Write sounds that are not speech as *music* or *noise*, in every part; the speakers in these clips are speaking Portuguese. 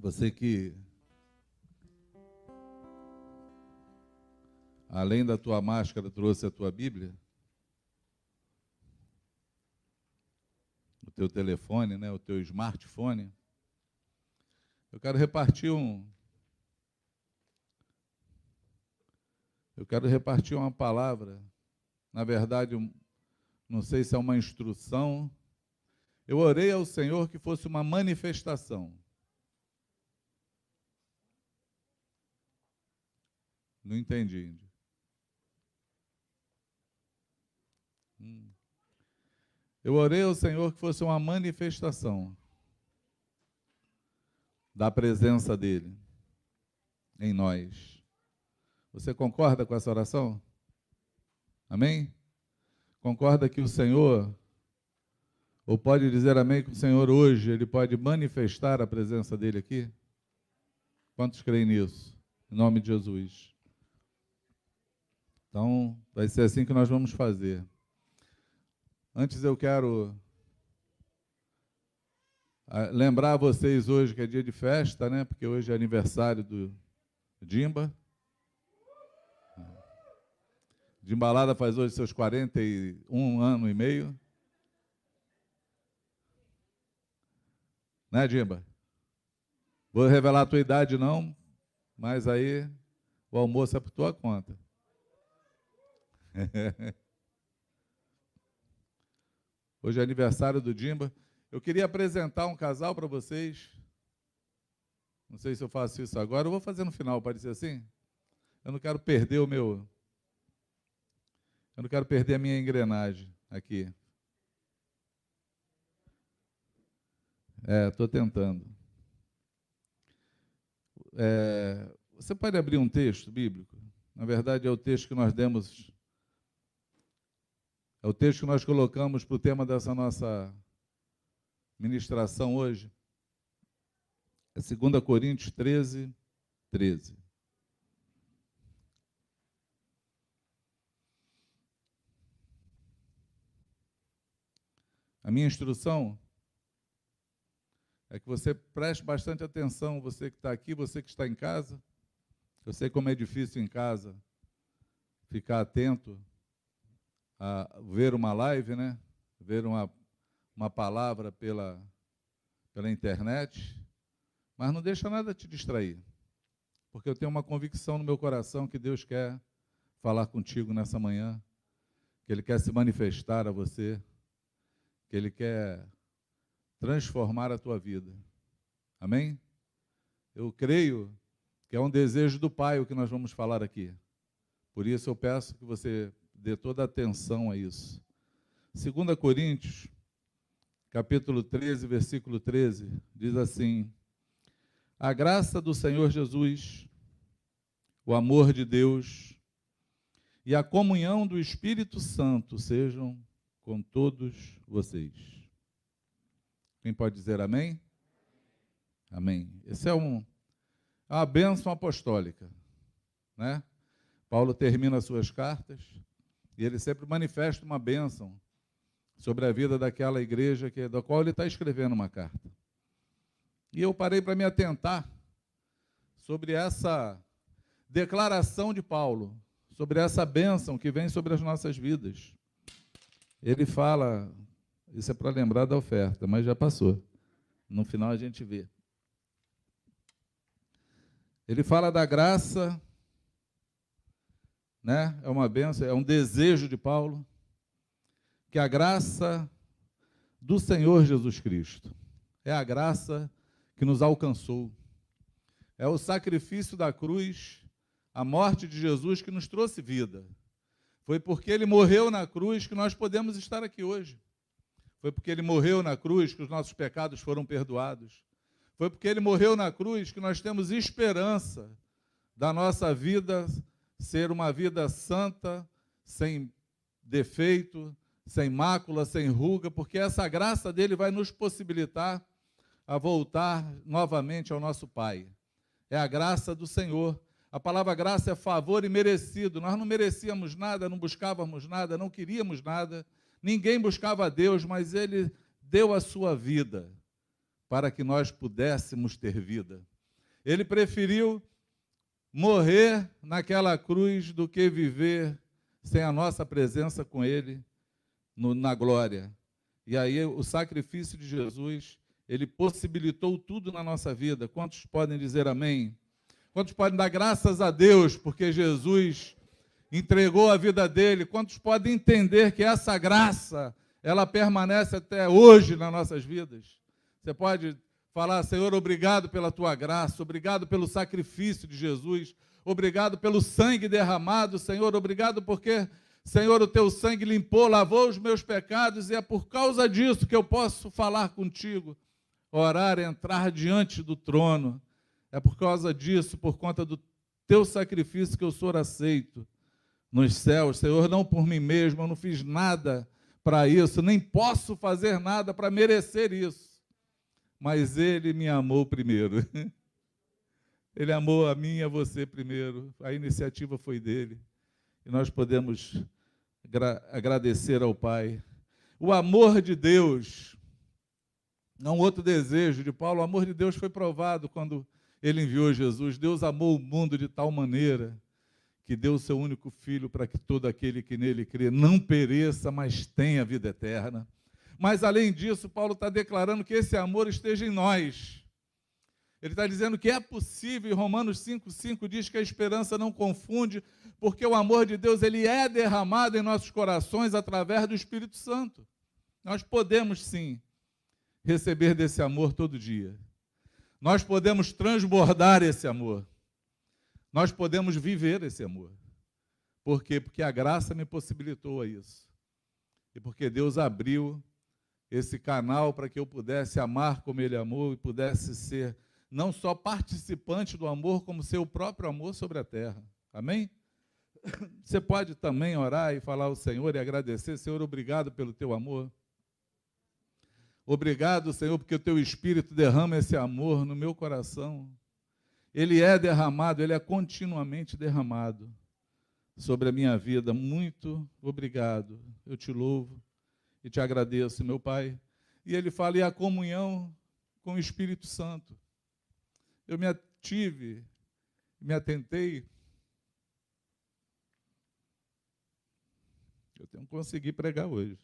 Você que, além da tua máscara, trouxe a tua Bíblia, o teu telefone, né, o teu smartphone, eu quero repartir um. Eu quero repartir uma palavra. Na verdade, não sei se é uma instrução. Eu orei ao Senhor que fosse uma manifestação. Não entendi. Hum. Eu orei ao Senhor que fosse uma manifestação da presença dEle em nós. Você concorda com essa oração? Amém? Concorda que o Senhor, ou pode dizer amém que o Senhor hoje, Ele pode manifestar a presença dEle aqui? Quantos creem nisso? Em nome de Jesus. Então, vai ser assim que nós vamos fazer. Antes eu quero ah, lembrar vocês hoje que é dia de festa, né? Porque hoje é aniversário do Dimba. Dimbalada faz hoje seus 41 anos e meio. Né, Dimba? Vou revelar a tua idade não, mas aí o almoço é por tua conta. *laughs* Hoje é aniversário do Dimba. Eu queria apresentar um casal para vocês. Não sei se eu faço isso agora, eu vou fazer no final, pode ser assim? Eu não quero perder o meu. Eu não quero perder a minha engrenagem aqui. É, estou tentando. É, você pode abrir um texto bíblico? Na verdade, é o texto que nós demos. É o texto que nós colocamos para o tema dessa nossa ministração hoje é 2 Coríntios 13, 13. A minha instrução é que você preste bastante atenção, você que está aqui, você que está em casa. Eu sei como é difícil em casa ficar atento a ver uma live, né? Ver uma uma palavra pela, pela internet, mas não deixa nada te distrair, porque eu tenho uma convicção no meu coração que Deus quer falar contigo nessa manhã, que Ele quer se manifestar a você, que Ele quer transformar a tua vida. Amém? Eu creio que é um desejo do Pai o que nós vamos falar aqui. Por isso eu peço que você dê toda a atenção a isso. 2 Coríntios capítulo 13, versículo 13, diz assim: A graça do Senhor Jesus, o amor de Deus e a comunhão do Espírito Santo sejam com todos vocês. Quem pode dizer amém? Amém. Esse é um, é uma bênção apostólica, né? Paulo termina suas cartas e ele sempre manifesta uma bênção sobre a vida daquela igreja que, da qual ele está escrevendo uma carta. E eu parei para me atentar sobre essa declaração de Paulo, sobre essa bênção que vem sobre as nossas vidas. Ele fala, isso é para lembrar da oferta, mas já passou. No final a gente vê. Ele fala da graça, né? É uma benção, é um desejo de Paulo que a graça do Senhor Jesus Cristo é a graça que nos alcançou. É o sacrifício da cruz, a morte de Jesus que nos trouxe vida. Foi porque ele morreu na cruz que nós podemos estar aqui hoje. Foi porque ele morreu na cruz que os nossos pecados foram perdoados. Foi porque ele morreu na cruz que nós temos esperança da nossa vida ser uma vida santa, sem defeito, sem mácula, sem ruga, porque essa graça dele vai nos possibilitar a voltar novamente ao nosso Pai. É a graça do Senhor. A palavra graça é favor e merecido. Nós não merecíamos nada, não buscávamos nada, não queríamos nada. Ninguém buscava a Deus, mas ele deu a sua vida para que nós pudéssemos ter vida. Ele preferiu morrer naquela cruz do que viver sem a nossa presença com Ele no, na glória. E aí o sacrifício de Jesus, ele possibilitou tudo na nossa vida. Quantos podem dizer amém? Quantos podem dar graças a Deus porque Jesus entregou a vida dele? Quantos podem entender que essa graça, ela permanece até hoje nas nossas vidas? Você pode falar, Senhor, obrigado pela tua graça, obrigado pelo sacrifício de Jesus, obrigado pelo sangue derramado, Senhor, obrigado porque, Senhor, o teu sangue limpou, lavou os meus pecados e é por causa disso que eu posso falar contigo, orar, entrar diante do trono. É por causa disso, por conta do teu sacrifício que eu sou aceito nos céus, Senhor, não por mim mesmo, eu não fiz nada para isso, nem posso fazer nada para merecer isso mas ele me amou primeiro. *laughs* Ele amou a mim e a você primeiro. A iniciativa foi dele. E nós podemos agradecer ao Pai. O amor de Deus, não outro desejo de Paulo, o amor de Deus foi provado quando ele enviou Jesus. Deus amou o mundo de tal maneira que deu o seu único filho para que todo aquele que nele crê não pereça, mas tenha vida eterna. Mas, além disso, Paulo está declarando que esse amor esteja em nós. Ele está dizendo que é possível, Romanos 5,5 diz que a esperança não confunde, porque o amor de Deus ele é derramado em nossos corações através do Espírito Santo. Nós podemos sim receber desse amor todo dia. Nós podemos transbordar esse amor. Nós podemos viver esse amor. Por quê? Porque a graça me possibilitou a isso. E porque Deus abriu esse canal para que eu pudesse amar como ele amou e pudesse ser não só participante do amor, como ser o próprio amor sobre a terra. Amém? Você pode também orar e falar ao Senhor e agradecer, Senhor, obrigado pelo teu amor. Obrigado, Senhor, porque o teu espírito derrama esse amor no meu coração. Ele é derramado, ele é continuamente derramado sobre a minha vida. Muito obrigado. Eu te louvo e te agradeço, meu Pai. E ele fala, e a comunhão com o Espírito Santo. Eu me ative, me atentei. Eu tenho que conseguir pregar hoje.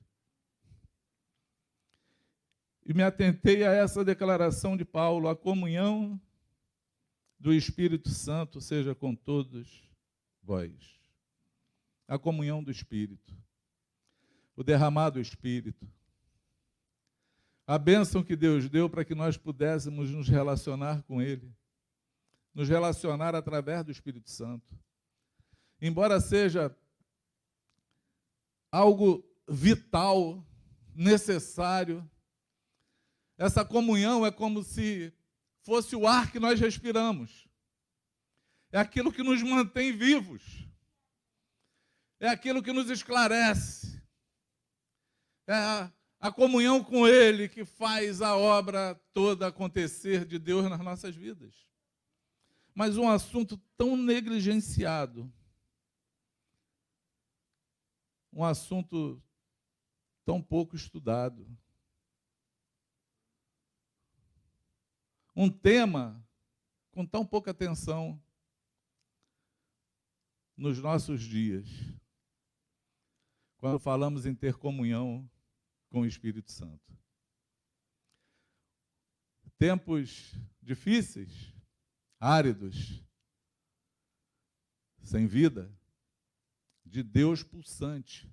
E me atentei a essa declaração de Paulo: a comunhão do Espírito Santo seja com todos vós. A comunhão do Espírito o derramado Espírito. A bênção que Deus deu para que nós pudéssemos nos relacionar com Ele, nos relacionar através do Espírito Santo. Embora seja algo vital, necessário, essa comunhão é como se fosse o ar que nós respiramos. É aquilo que nos mantém vivos. É aquilo que nos esclarece é a, a comunhão com Ele que faz a obra toda acontecer de Deus nas nossas vidas. Mas um assunto tão negligenciado, um assunto tão pouco estudado, um tema com tão pouca atenção nos nossos dias, quando falamos em ter comunhão com o Espírito Santo. Tempos difíceis, áridos, sem vida, de Deus pulsante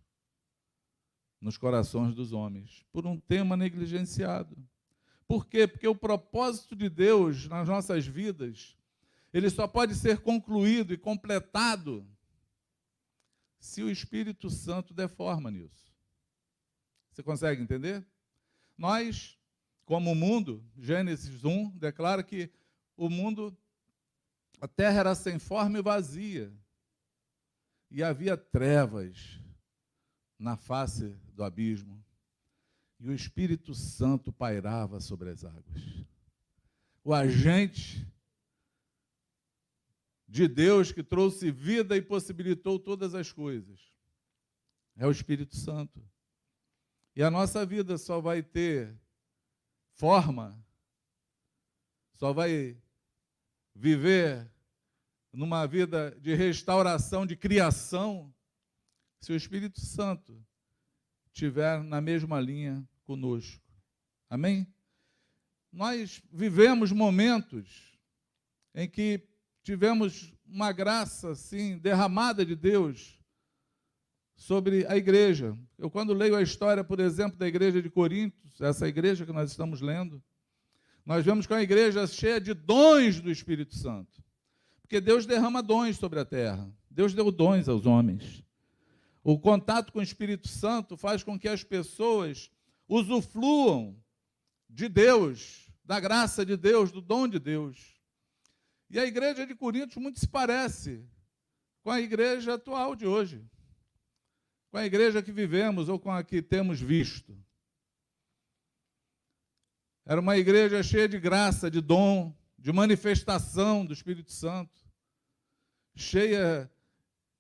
nos corações dos homens, por um tema negligenciado. Por quê? Porque o propósito de Deus nas nossas vidas, ele só pode ser concluído e completado se o Espírito Santo der forma nisso. Você consegue entender? Nós, como mundo, Gênesis 1 declara que o mundo, a terra era sem forma e vazia. E havia trevas na face do abismo. E o Espírito Santo pairava sobre as águas. O agente de Deus que trouxe vida e possibilitou todas as coisas é o Espírito Santo. E a nossa vida só vai ter forma só vai viver numa vida de restauração, de criação, se o Espírito Santo estiver na mesma linha conosco. Amém? Nós vivemos momentos em que tivemos uma graça assim derramada de Deus sobre a igreja. Eu quando leio a história, por exemplo, da igreja de Corintos, essa igreja que nós estamos lendo, nós vemos que é uma igreja cheia de dons do Espírito Santo. Porque Deus derrama dons sobre a terra. Deus deu dons aos homens. O contato com o Espírito Santo faz com que as pessoas usufruam de Deus, da graça de Deus, do dom de Deus. E a igreja de Corinto muito se parece com a igreja atual de hoje, com a igreja que vivemos ou com a que temos visto. Era uma igreja cheia de graça, de dom, de manifestação do Espírito Santo, cheia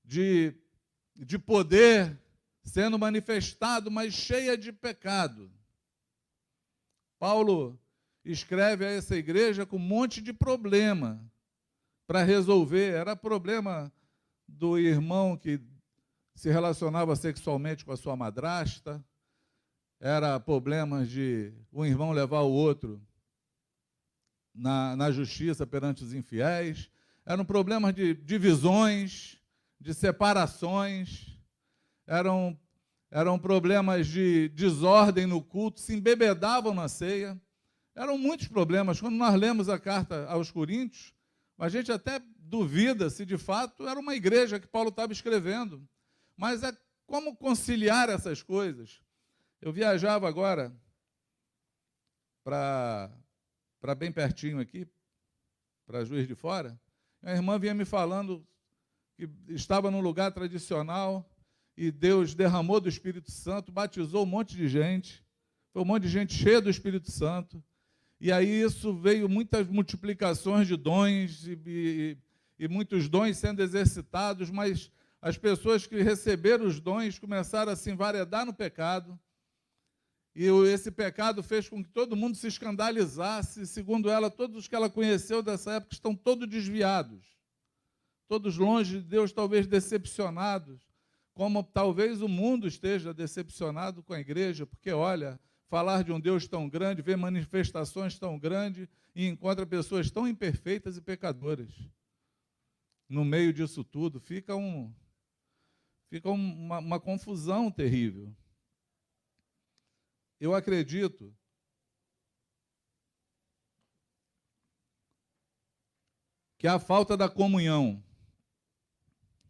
de de poder sendo manifestado, mas cheia de pecado. Paulo escreve a essa igreja com um monte de problema para resolver. Era problema do irmão que se relacionava sexualmente com a sua madrasta, era problemas de um irmão levar o outro na, na justiça perante os infiéis, eram problemas de divisões, de separações, eram, eram problemas de desordem no culto, se embebedavam na ceia. Eram muitos problemas. Quando nós lemos a carta aos Coríntios, a gente até duvida se de fato era uma igreja que Paulo estava escrevendo. Mas é como conciliar essas coisas. Eu viajava agora para bem pertinho aqui, para Juiz de Fora. A irmã vinha me falando que estava num lugar tradicional e Deus derramou do Espírito Santo, batizou um monte de gente, foi um monte de gente cheia do Espírito Santo. E aí isso veio muitas multiplicações de dons e, e, e muitos dons sendo exercitados, mas as pessoas que receberam os dons começaram a se envaredar no pecado. E esse pecado fez com que todo mundo se escandalizasse. Segundo ela, todos os que ela conheceu dessa época estão todos desviados todos longe de Deus, talvez decepcionados, como talvez o mundo esteja decepcionado com a igreja, porque olha, falar de um Deus tão grande, ver manifestações tão grandes e encontra pessoas tão imperfeitas e pecadoras. No meio disso tudo, fica, um, fica uma, uma confusão terrível. Eu acredito que a falta da comunhão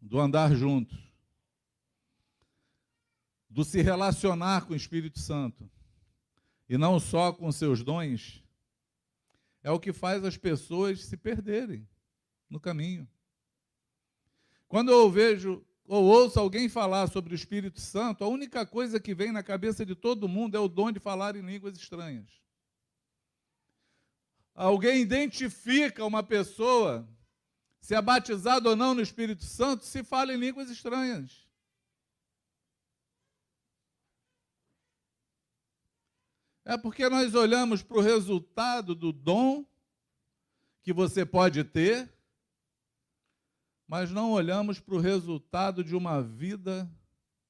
do andar juntos, do se relacionar com o Espírito Santo, e não só com seus dons, é o que faz as pessoas se perderem no caminho. Quando eu vejo ou ouço alguém falar sobre o Espírito Santo, a única coisa que vem na cabeça de todo mundo é o dom de falar em línguas estranhas. Alguém identifica uma pessoa se é batizado ou não no Espírito Santo, se fala em línguas estranhas. É porque nós olhamos para o resultado do dom que você pode ter, mas não olhamos para o resultado de uma vida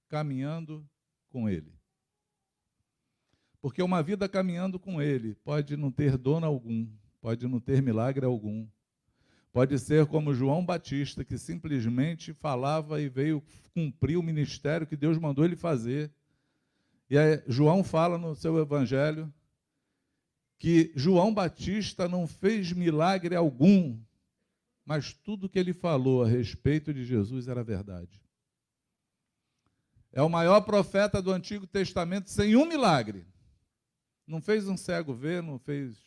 caminhando com Ele. Porque uma vida caminhando com Ele pode não ter dono algum, pode não ter milagre algum, Pode ser como João Batista, que simplesmente falava e veio cumprir o ministério que Deus mandou ele fazer. E João fala no seu evangelho que João Batista não fez milagre algum, mas tudo que ele falou a respeito de Jesus era verdade. É o maior profeta do Antigo Testamento sem um milagre. Não fez um cego ver, não fez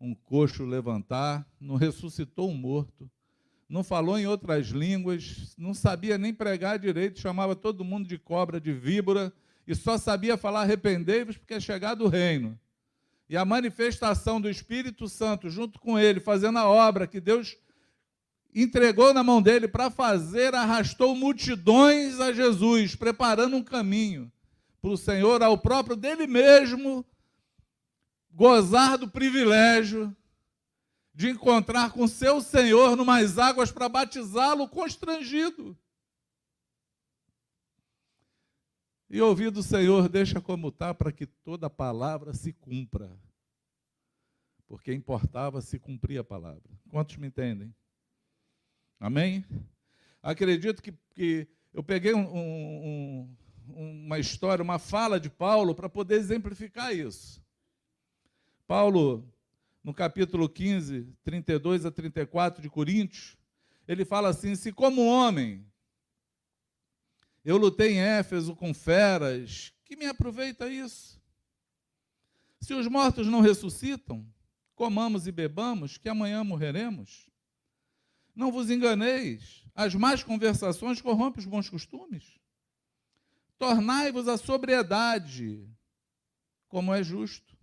um coxo levantar, não ressuscitou um morto, não falou em outras línguas, não sabia nem pregar direito, chamava todo mundo de cobra, de víbora, e só sabia falar arrependei-vos porque é chegado o reino. E a manifestação do Espírito Santo junto com ele, fazendo a obra que Deus entregou na mão dele para fazer, arrastou multidões a Jesus, preparando um caminho para o Senhor, ao próprio dele mesmo, gozar do privilégio de encontrar com seu Senhor numas águas para batizá-lo constrangido. E ouvir do Senhor, deixa como está, para que toda palavra se cumpra. Porque importava se cumprir a palavra. Quantos me entendem? Amém? Acredito que, que eu peguei um, um, uma história, uma fala de Paulo para poder exemplificar isso. Paulo, no capítulo 15, 32 a 34 de Coríntios, ele fala assim: Se como homem eu lutei em Éfeso com feras, que me aproveita isso? Se os mortos não ressuscitam, comamos e bebamos, que amanhã morreremos. Não vos enganeis, as más conversações corrompem os bons costumes. Tornai-vos a sobriedade, como é justo.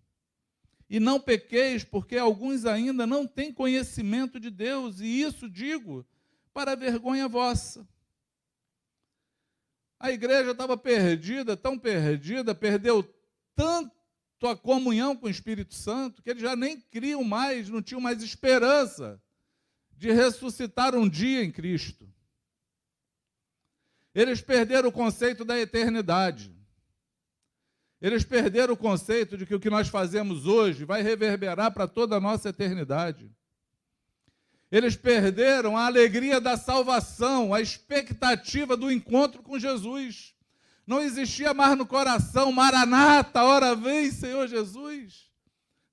E não pequeis, porque alguns ainda não têm conhecimento de Deus, e isso digo para vergonha vossa. A igreja estava perdida, tão perdida, perdeu tanto a comunhão com o Espírito Santo, que eles já nem criam mais, não tinham mais esperança de ressuscitar um dia em Cristo. Eles perderam o conceito da eternidade. Eles perderam o conceito de que o que nós fazemos hoje vai reverberar para toda a nossa eternidade. Eles perderam a alegria da salvação, a expectativa do encontro com Jesus. Não existia mais no coração, Maranata, hora vem, Senhor Jesus.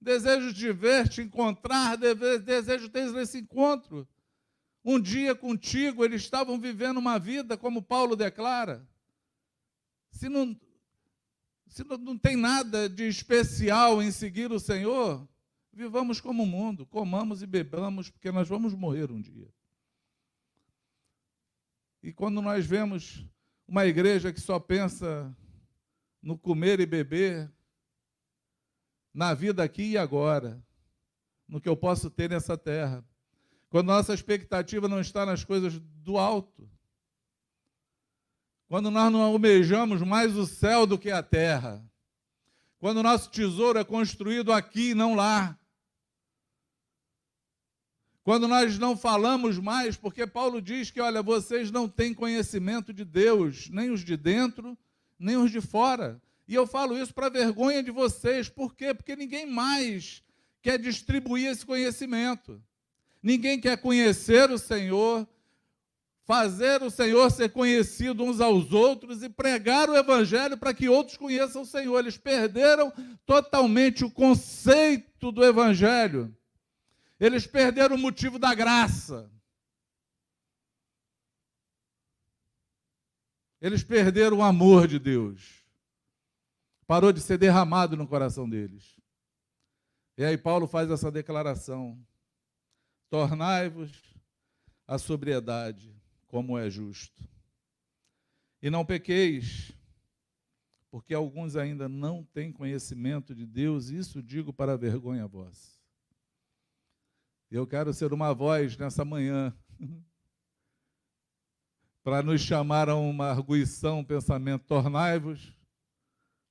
Desejo de ver, te encontrar, desejo ter esse encontro. Um dia contigo, eles estavam vivendo uma vida, como Paulo declara. Se não, se não, não tem nada de especial em seguir o Senhor, Vivamos como o mundo, comamos e bebamos, porque nós vamos morrer um dia. E quando nós vemos uma igreja que só pensa no comer e beber, na vida aqui e agora, no que eu posso ter nessa terra, quando nossa expectativa não está nas coisas do alto, quando nós não almejamos mais o céu do que a terra, quando nosso tesouro é construído aqui e não lá, quando nós não falamos mais, porque Paulo diz que, olha, vocês não têm conhecimento de Deus, nem os de dentro, nem os de fora. E eu falo isso para vergonha de vocês, por quê? Porque ninguém mais quer distribuir esse conhecimento. Ninguém quer conhecer o Senhor, fazer o Senhor ser conhecido uns aos outros e pregar o Evangelho para que outros conheçam o Senhor. Eles perderam totalmente o conceito do Evangelho. Eles perderam o motivo da graça. Eles perderam o amor de Deus. Parou de ser derramado no coração deles. E aí Paulo faz essa declaração: Tornai-vos a sobriedade, como é justo. E não pequeis, porque alguns ainda não têm conhecimento de Deus, isso digo para vergonha vossa. Eu quero ser uma voz nessa manhã *laughs* para nos chamar a uma arguição, um pensamento, tornai-vos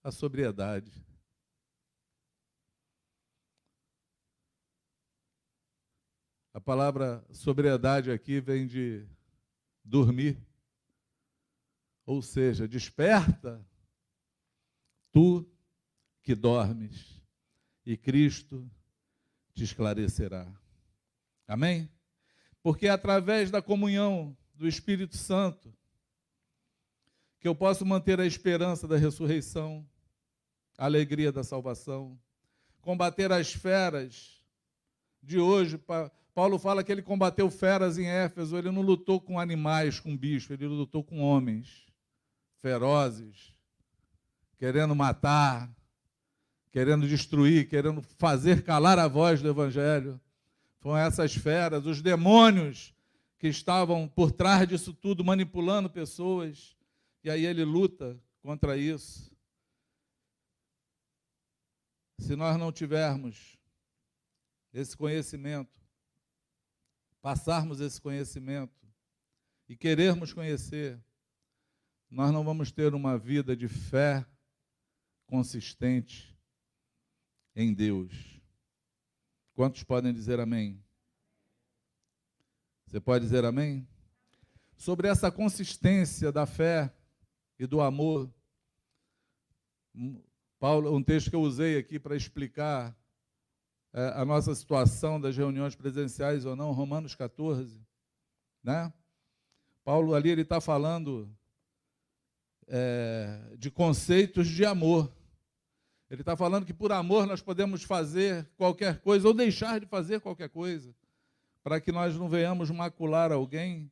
a sobriedade. A palavra sobriedade aqui vem de dormir. Ou seja, desperta tu que dormes, e Cristo te esclarecerá. Amém? Porque é através da comunhão do Espírito Santo que eu posso manter a esperança da ressurreição, a alegria da salvação, combater as feras de hoje. Paulo fala que ele combateu feras em Éfeso, ele não lutou com animais, com bichos, ele lutou com homens ferozes, querendo matar, querendo destruir, querendo fazer calar a voz do Evangelho. Foram essas feras, os demônios que estavam por trás disso tudo, manipulando pessoas. E aí ele luta contra isso. Se nós não tivermos esse conhecimento, passarmos esse conhecimento e querermos conhecer, nós não vamos ter uma vida de fé consistente em Deus. Quantos podem dizer amém? Você pode dizer amém? Sobre essa consistência da fé e do amor. Paulo, um texto que eu usei aqui para explicar é, a nossa situação das reuniões presenciais ou não, Romanos 14, né? Paulo ali ele está falando é, de conceitos de amor. Ele está falando que por amor nós podemos fazer qualquer coisa ou deixar de fazer qualquer coisa para que nós não venhamos macular alguém.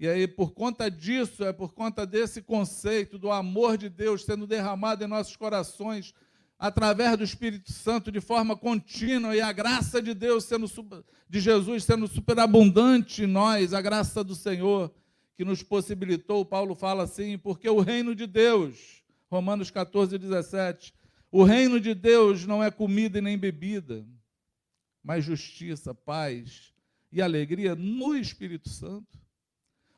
E aí, por conta disso, é por conta desse conceito do amor de Deus sendo derramado em nossos corações, através do Espírito Santo, de forma contínua, e a graça de Deus sendo de Jesus sendo superabundante em nós, a graça do Senhor que nos possibilitou, Paulo fala assim, porque o reino de Deus, Romanos 14, 17, o reino de Deus não é comida e nem bebida, mas justiça, paz e alegria no Espírito Santo.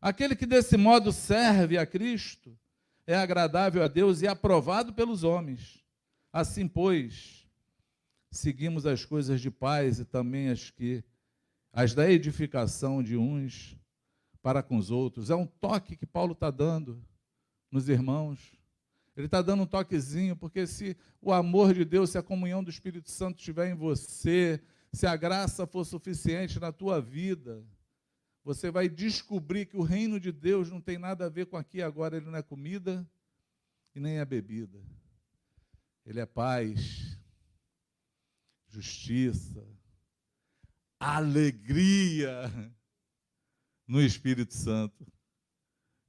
Aquele que desse modo serve a Cristo é agradável a Deus e aprovado pelos homens. Assim, pois, seguimos as coisas de paz e também as que as da edificação de uns para com os outros. É um toque que Paulo está dando nos irmãos. Ele está dando um toquezinho, porque se o amor de Deus, se a comunhão do Espírito Santo estiver em você, se a graça for suficiente na tua vida, você vai descobrir que o reino de Deus não tem nada a ver com aqui e agora, ele não é comida e nem é bebida. Ele é paz, justiça, alegria no Espírito Santo.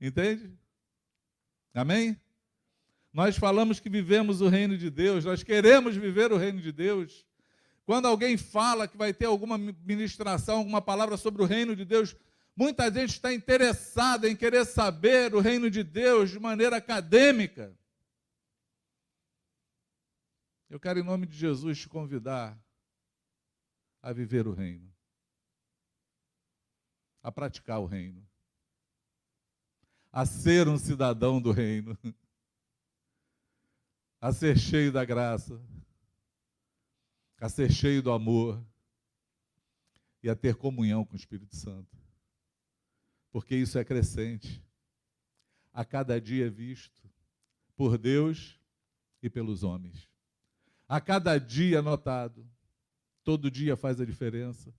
Entende? Amém? Nós falamos que vivemos o reino de Deus, nós queremos viver o reino de Deus. Quando alguém fala que vai ter alguma ministração, alguma palavra sobre o reino de Deus, muita gente está interessada em querer saber o reino de Deus de maneira acadêmica. Eu quero, em nome de Jesus, te convidar a viver o reino, a praticar o reino, a ser um cidadão do reino, a ser cheio da graça a ser cheio do amor e a ter comunhão com o Espírito Santo. Porque isso é crescente. A cada dia é visto por Deus e pelos homens. A cada dia é notado. Todo dia faz a diferença.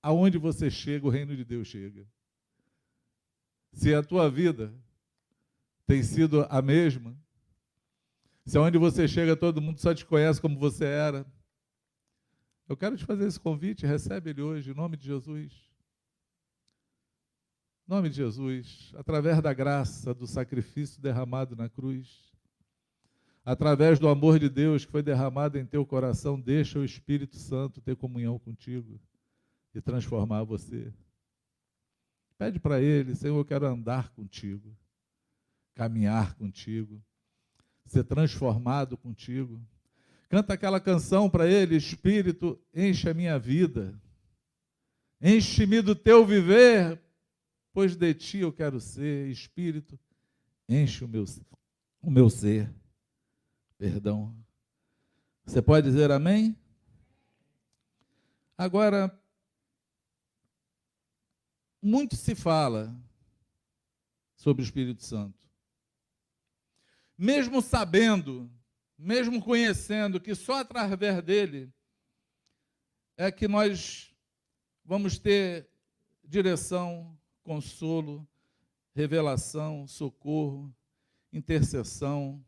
Aonde você chega, o reino de Deus chega. Se a tua vida tem sido a mesma, se aonde você chega todo mundo só te conhece como você era, eu quero te fazer esse convite, recebe ele hoje, em nome de Jesus. Em nome de Jesus, através da graça, do sacrifício derramado na cruz, através do amor de Deus que foi derramado em teu coração, deixa o Espírito Santo ter comunhão contigo e transformar você. Pede para Ele, Senhor, eu quero andar contigo, caminhar contigo, ser transformado contigo. Canta aquela canção para ele: Espírito, enche a minha vida, enche-me do teu viver, pois de ti eu quero ser. Espírito, enche o meu, o meu ser. Perdão. Você pode dizer amém? Agora, muito se fala sobre o Espírito Santo. Mesmo sabendo mesmo conhecendo que só através dele é que nós vamos ter direção, consolo, revelação, socorro, intercessão,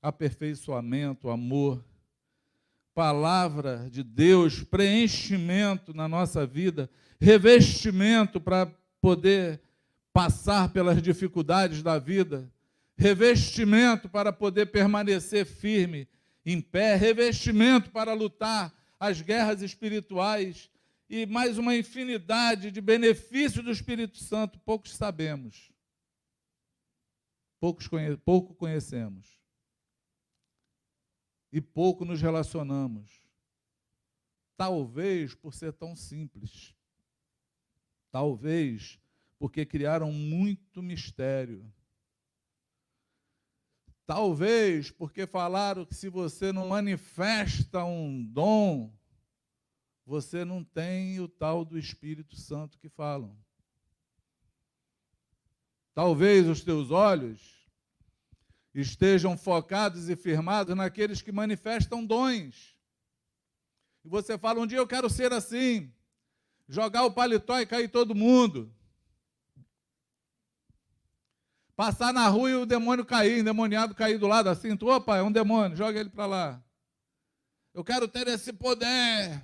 aperfeiçoamento, amor, palavra de Deus, preenchimento na nossa vida, revestimento para poder passar pelas dificuldades da vida revestimento para poder permanecer firme, em pé, revestimento para lutar as guerras espirituais e mais uma infinidade de benefícios do Espírito Santo, poucos sabemos. Poucos conhe pouco conhecemos. E pouco nos relacionamos. Talvez por ser tão simples. Talvez porque criaram muito mistério Talvez porque falaram que se você não manifesta um dom, você não tem o tal do Espírito Santo que falam. Talvez os teus olhos estejam focados e firmados naqueles que manifestam dons. E você fala: um dia eu quero ser assim, jogar o paletó e cair todo mundo. Passar na rua e o demônio cair, endemoniado cair do lado assim, tu, opa, é um demônio, joga ele para lá. Eu quero ter esse poder.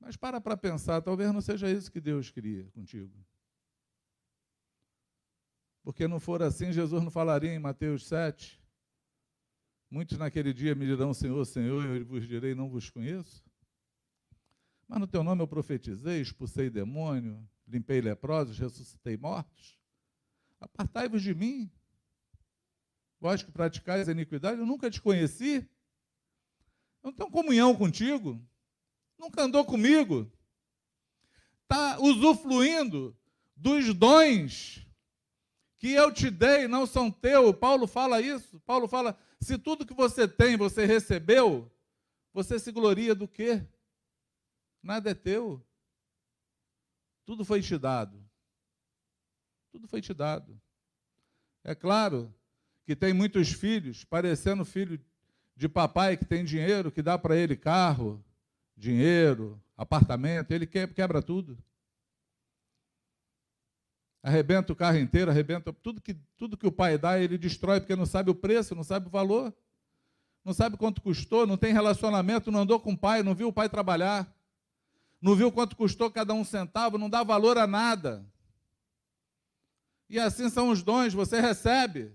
Mas para para pensar, talvez não seja isso que Deus queria contigo. Porque não for assim, Jesus não falaria em Mateus 7. Muitos naquele dia me dirão, Senhor, Senhor, eu vos direi, não vos conheço. Mas no teu nome eu profetizei, expulsei demônio, limpei leprosos, ressuscitei mortos. Apartai-vos de mim. Vós que praticais a iniquidade, eu nunca te conheci. Eu não tenho comunhão contigo. Nunca andou comigo. Está usufruindo dos dons que eu te dei não são teu. Paulo fala isso. Paulo fala: se tudo que você tem você recebeu, você se gloria do quê? Nada é teu. Tudo foi te dado. Tudo foi te dado. É claro que tem muitos filhos, parecendo filho de papai que tem dinheiro, que dá para ele carro, dinheiro, apartamento, ele quebra tudo arrebenta o carro inteiro, arrebenta tudo que, tudo que o pai dá, ele destrói porque não sabe o preço, não sabe o valor, não sabe quanto custou, não tem relacionamento, não andou com o pai, não viu o pai trabalhar, não viu quanto custou cada um centavo, não dá valor a nada. E assim são os dons, você recebe.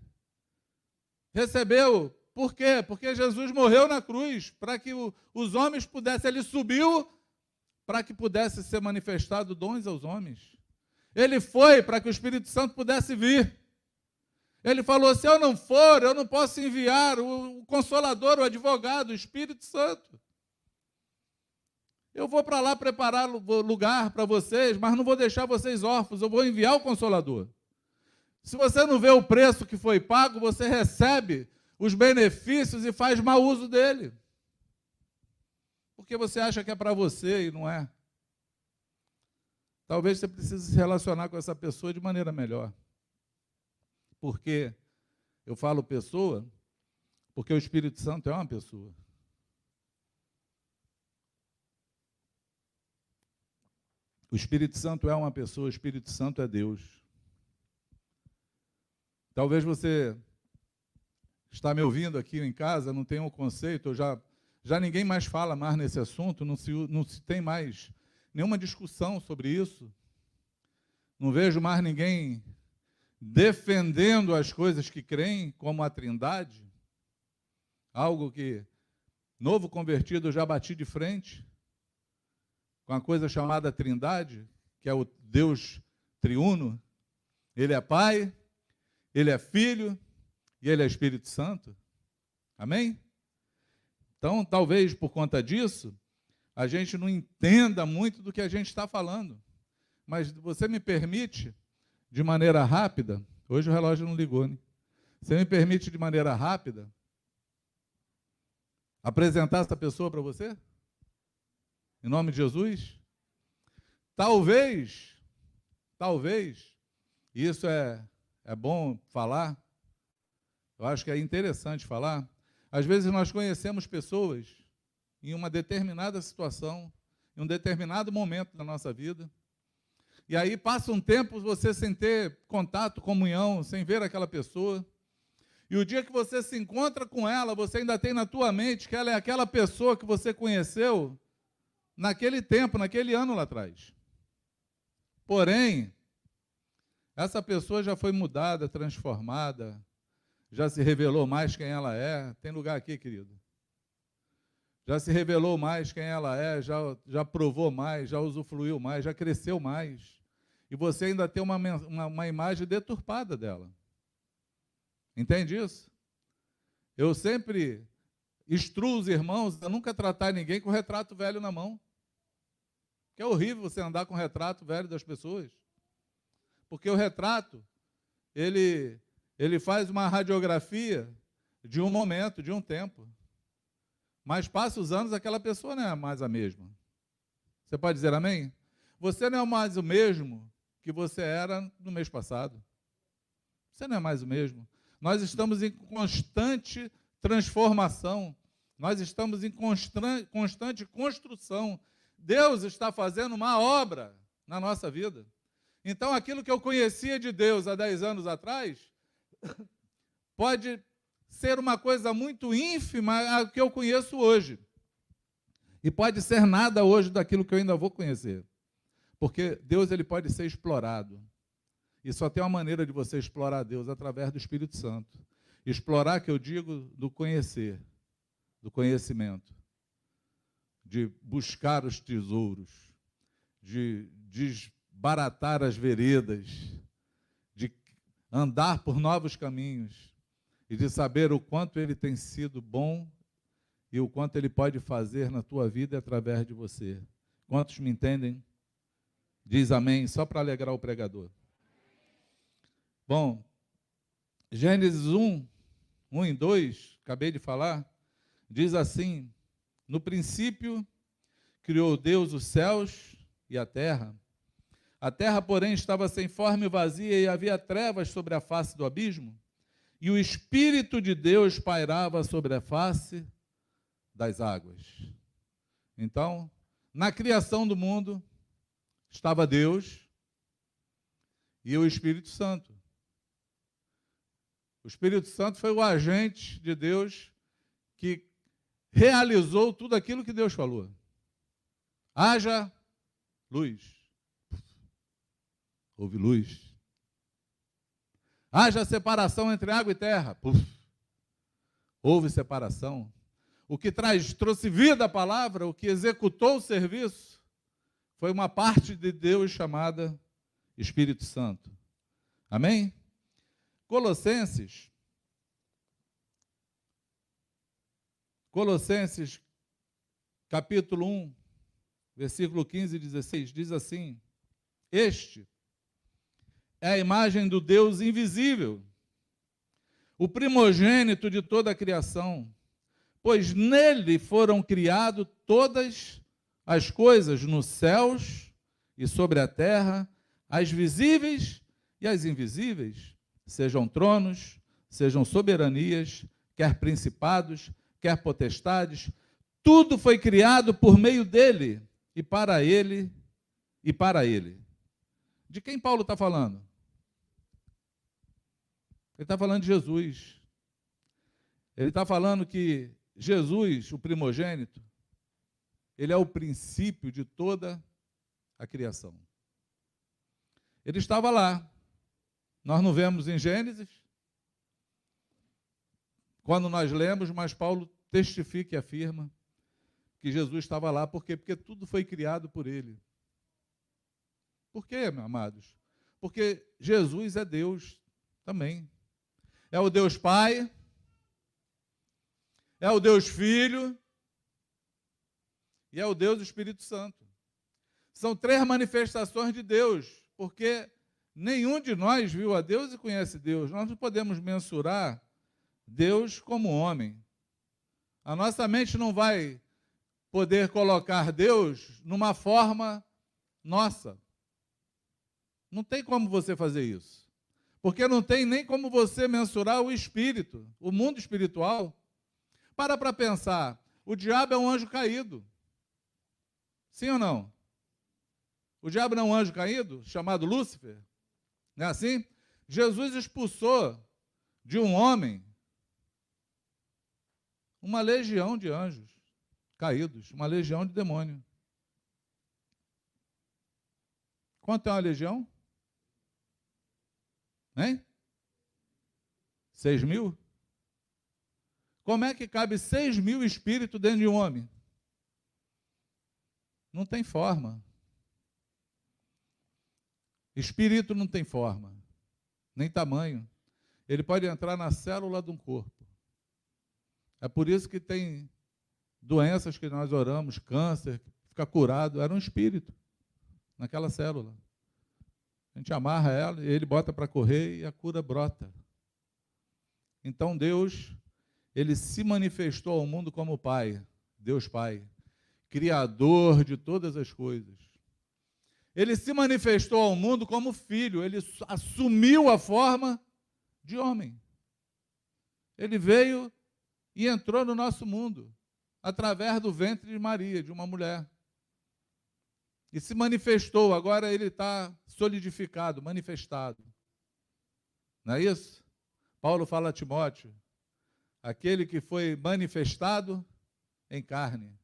Recebeu. Por quê? Porque Jesus morreu na cruz para que o, os homens pudessem, ele subiu para que pudesse ser manifestado dons aos homens. Ele foi para que o Espírito Santo pudesse vir. Ele falou: se eu não for, eu não posso enviar o, consolador, o advogado, o Espírito Santo. Eu vou para lá preparar lugar para vocês, mas não vou deixar vocês órfãos, eu vou enviar o consolador. Se você não vê o preço que foi pago, você recebe os benefícios e faz mau uso dele. Porque você acha que é para você e não é. Talvez você precise se relacionar com essa pessoa de maneira melhor. Porque eu falo pessoa, porque o Espírito Santo é uma pessoa. O Espírito Santo é uma pessoa, o Espírito Santo é Deus. Talvez você está me ouvindo aqui em casa, não tenha um conceito, já, já ninguém mais fala mais nesse assunto, não se, não se tem mais nenhuma discussão sobre isso. Não vejo mais ninguém defendendo as coisas que creem, como a Trindade. Algo que, novo convertido, já bati de frente com a coisa chamada Trindade, que é o Deus triuno. Ele é Pai, Ele é Filho e Ele é Espírito Santo. Amém? Então, talvez por conta disso, a gente não entenda muito do que a gente está falando. Mas você me permite, de maneira rápida, hoje o relógio não ligou, né? Você me permite, de maneira rápida, apresentar essa pessoa para você? Em nome de Jesus? Talvez, talvez, isso é, é bom falar, eu acho que é interessante falar. Às vezes nós conhecemos pessoas em uma determinada situação, em um determinado momento da nossa vida. E aí passa um tempo você sem ter contato, comunhão, sem ver aquela pessoa. E o dia que você se encontra com ela, você ainda tem na tua mente que ela é aquela pessoa que você conheceu naquele tempo, naquele ano lá atrás. Porém, essa pessoa já foi mudada, transformada, já se revelou mais quem ela é. Tem lugar aqui, querido já se revelou mais quem ela é, já, já provou mais, já usufruiu mais, já cresceu mais. E você ainda tem uma, uma, uma imagem deturpada dela. Entende isso? Eu sempre instruo os irmãos a nunca tratar ninguém com retrato velho na mão. Que é horrível você andar com retrato velho das pessoas. Porque o retrato, ele, ele faz uma radiografia de um momento, de um tempo. Mas passa os anos, aquela pessoa não é mais a mesma. Você pode dizer amém? Você não é mais o mesmo que você era no mês passado. Você não é mais o mesmo. Nós estamos em constante transformação. Nós estamos em constante construção. Deus está fazendo uma obra na nossa vida. Então, aquilo que eu conhecia de Deus há 10 anos atrás, *laughs* pode ser uma coisa muito ínfima a que eu conheço hoje. E pode ser nada hoje daquilo que eu ainda vou conhecer. Porque Deus ele pode ser explorado. E só tem uma maneira de você explorar Deus através do Espírito Santo. Explorar, que eu digo, do conhecer, do conhecimento, de buscar os tesouros, de desbaratar as veredas, de andar por novos caminhos e de saber o quanto ele tem sido bom e o quanto ele pode fazer na tua vida através de você. Quantos me entendem? Diz amém, só para alegrar o pregador. Bom, Gênesis 1, 1 e 2, acabei de falar, diz assim: No princípio criou Deus os céus e a terra. A terra, porém, estava sem forma e vazia, e havia trevas sobre a face do abismo, e o Espírito de Deus pairava sobre a face das águas. Então, na criação do mundo, estava Deus e o Espírito Santo. O Espírito Santo foi o agente de Deus que realizou tudo aquilo que Deus falou. Haja luz. Houve luz. Haja separação entre água e terra. Puf. Houve separação. O que traz, trouxe vida à palavra, o que executou o serviço, foi uma parte de Deus chamada Espírito Santo. Amém? Colossenses, Colossenses, capítulo 1, versículo 15 e 16, diz assim: Este é a imagem do Deus invisível, o primogênito de toda a criação, pois nele foram criadas todas as coisas nos céus e sobre a terra, as visíveis e as invisíveis sejam tronos, sejam soberanias, quer principados, quer potestades, tudo foi criado por meio dele e para ele e para ele. De quem Paulo está falando? Ele está falando de Jesus. Ele está falando que Jesus, o primogênito, ele é o princípio de toda a criação. Ele estava lá, nós não vemos em Gênesis. Quando nós lemos, mas Paulo testifica e afirma que Jesus estava lá, por quê? Porque tudo foi criado por ele. Por quê, meus amados? Porque Jesus é Deus também. É o Deus Pai, é o Deus Filho e é o Deus Espírito Santo. São três manifestações de Deus, porque Nenhum de nós viu a Deus e conhece Deus. Nós não podemos mensurar Deus como homem. A nossa mente não vai poder colocar Deus numa forma nossa. Não tem como você fazer isso. Porque não tem nem como você mensurar o espírito, o mundo espiritual. Para para pensar, o diabo é um anjo caído. Sim ou não? O diabo não é um anjo caído, chamado Lúcifer? Não é assim? Jesus expulsou de um homem uma legião de anjos caídos, uma legião de demônio. Quanto é uma legião? Hein? Seis mil? Como é que cabe seis mil espíritos dentro de um homem? Não tem forma. Espírito não tem forma, nem tamanho. Ele pode entrar na célula de um corpo. É por isso que tem doenças que nós oramos, câncer, fica curado, era um espírito naquela célula. A gente amarra ela e ele bota para correr e a cura brota. Então Deus, ele se manifestou ao mundo como Pai, Deus Pai, criador de todas as coisas. Ele se manifestou ao mundo como filho, ele assumiu a forma de homem. Ele veio e entrou no nosso mundo através do ventre de Maria, de uma mulher. E se manifestou, agora ele está solidificado, manifestado. Não é isso? Paulo fala a Timóteo: aquele que foi manifestado em carne.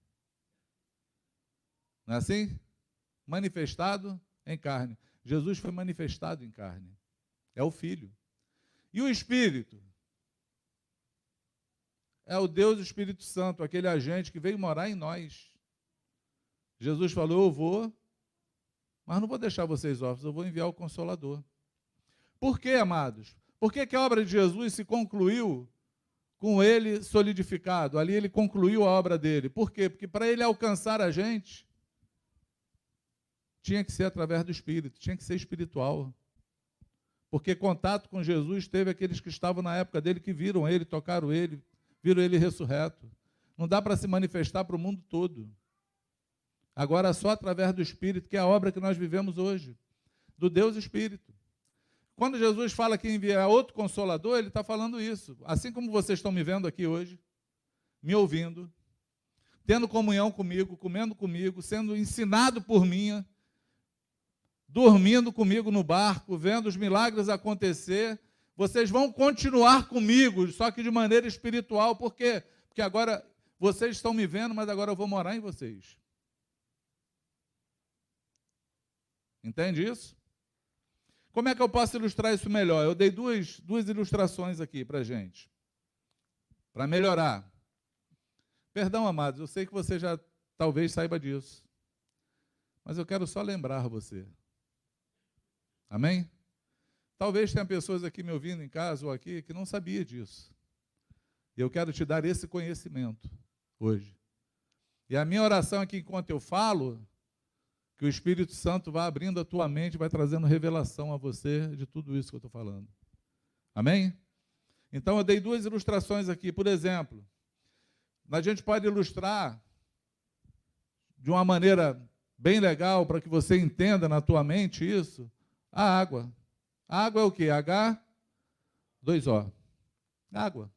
Não é assim? Manifestado em carne. Jesus foi manifestado em carne. É o Filho. E o Espírito? É o Deus Espírito Santo, aquele agente que veio morar em nós. Jesus falou: Eu vou, mas não vou deixar vocês órfãos, eu vou enviar o Consolador. Por quê, amados? Por que, que a obra de Jesus se concluiu com ele solidificado? Ali ele concluiu a obra dele. Por quê? Porque para ele alcançar a gente, tinha que ser através do Espírito, tinha que ser espiritual. Porque contato com Jesus teve aqueles que estavam na época dele que viram ele, tocaram ele, viram ele ressurreto. Não dá para se manifestar para o mundo todo. Agora, só através do Espírito, que é a obra que nós vivemos hoje, do Deus Espírito. Quando Jesus fala que enviar outro consolador, ele está falando isso. Assim como vocês estão me vendo aqui hoje, me ouvindo, tendo comunhão comigo, comendo comigo, sendo ensinado por mim, dormindo comigo no barco, vendo os milagres acontecer, vocês vão continuar comigo, só que de maneira espiritual, por quê? Porque agora vocês estão me vendo, mas agora eu vou morar em vocês. Entende isso? Como é que eu posso ilustrar isso melhor? Eu dei duas, duas ilustrações aqui para gente, para melhorar. Perdão, amados, eu sei que você já talvez saiba disso, mas eu quero só lembrar você. Amém? Talvez tenha pessoas aqui me ouvindo em casa ou aqui que não sabia disso. E eu quero te dar esse conhecimento hoje. E a minha oração aqui enquanto eu falo que o Espírito Santo vai abrindo a tua mente, vai trazendo revelação a você de tudo isso que eu estou falando. Amém? Então eu dei duas ilustrações aqui. Por exemplo, a gente pode ilustrar de uma maneira bem legal para que você entenda na tua mente isso, a água. Água é o que? H, 2O. Água.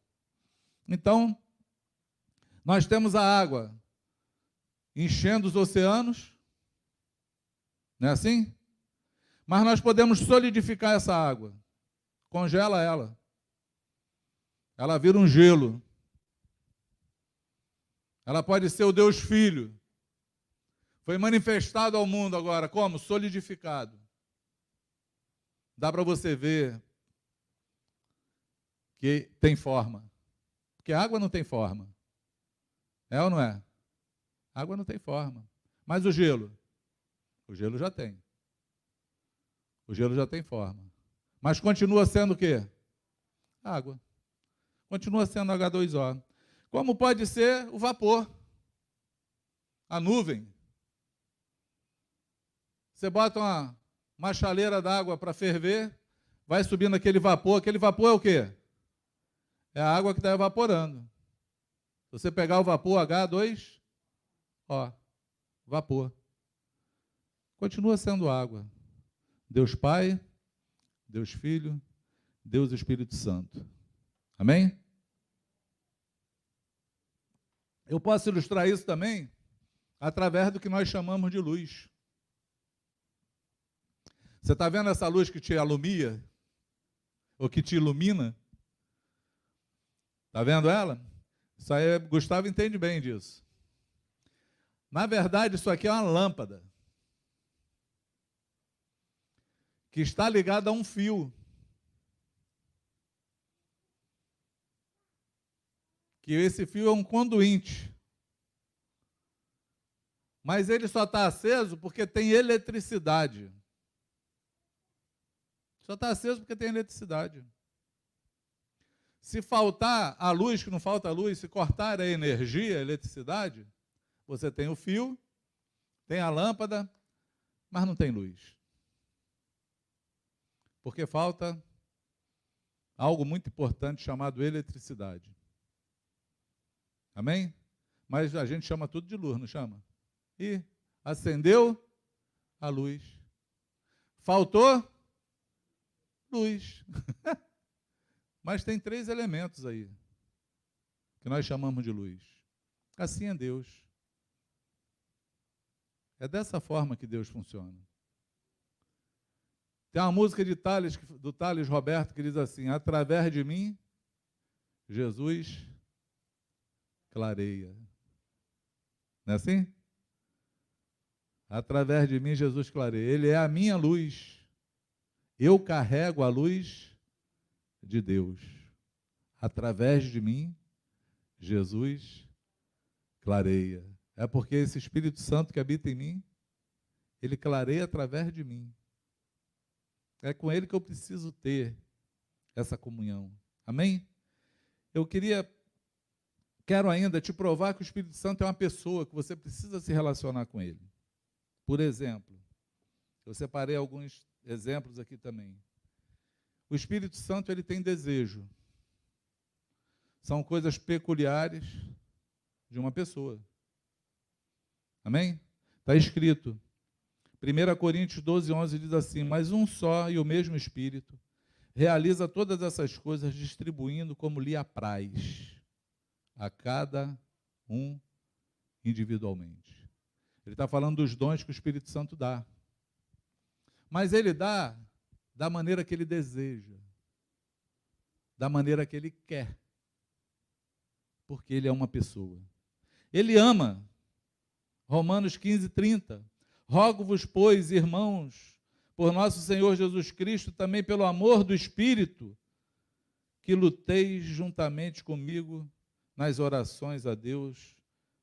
Então, nós temos a água enchendo os oceanos, não é assim? Mas nós podemos solidificar essa água. Congela ela. Ela vira um gelo. Ela pode ser o Deus Filho. Foi manifestado ao mundo agora como? Solidificado. Dá para você ver que tem forma. Porque água não tem forma. É ou não é? Água não tem forma. Mas o gelo? O gelo já tem. O gelo já tem forma. Mas continua sendo o quê? Água. Continua sendo H2O. Como pode ser o vapor? A nuvem. Você bota uma, uma chaleira d'água para ferver, vai subindo aquele vapor. Aquele vapor é o quê? É a água que está evaporando. Se você pegar o vapor H2, ó, vapor continua sendo água. Deus Pai, Deus Filho, Deus Espírito Santo. Amém? Eu posso ilustrar isso também através do que nós chamamos de luz. Você está vendo essa luz que te alumia? Ou que te ilumina? Está vendo ela? Isso aí, Gustavo entende bem disso. Na verdade, isso aqui é uma lâmpada. que está ligado a um fio. Que esse fio é um conduíte. Mas ele só está aceso porque tem eletricidade. Só está aceso porque tem eletricidade. Se faltar a luz, que não falta a luz, se cortar a energia, a eletricidade, você tem o fio, tem a lâmpada, mas não tem luz. Porque falta algo muito importante chamado eletricidade. Amém? Mas a gente chama tudo de luz, não chama? E acendeu a luz, Faltou luz. *laughs* Mas tem três elementos aí que nós chamamos de luz. Assim é Deus. É dessa forma que Deus funciona. Tem uma música de Tales, do Tales Roberto que diz assim: Através de mim, Jesus clareia. Não é assim? Através de mim, Jesus clareia. Ele é a minha luz. Eu carrego a luz de Deus. Através de mim, Jesus clareia. É porque esse Espírito Santo que habita em mim, ele clareia através de mim. É com ele que eu preciso ter essa comunhão. Amém? Eu queria, quero ainda te provar que o Espírito Santo é uma pessoa que você precisa se relacionar com ele. Por exemplo, eu separei alguns exemplos aqui também. O Espírito Santo ele tem desejo. São coisas peculiares de uma pessoa. Amém? Está escrito. 1 Coríntios 12, 11 diz assim: Mas um só e o mesmo Espírito realiza todas essas coisas, distribuindo como lhe apraz, a cada um individualmente. Ele está falando dos dons que o Espírito Santo dá. Mas ele dá da maneira que ele deseja, da maneira que ele quer, porque ele é uma pessoa. Ele ama Romanos 15, 30. Rogo-vos, pois, irmãos, por nosso Senhor Jesus Cristo, também pelo amor do Espírito, que luteis juntamente comigo nas orações a Deus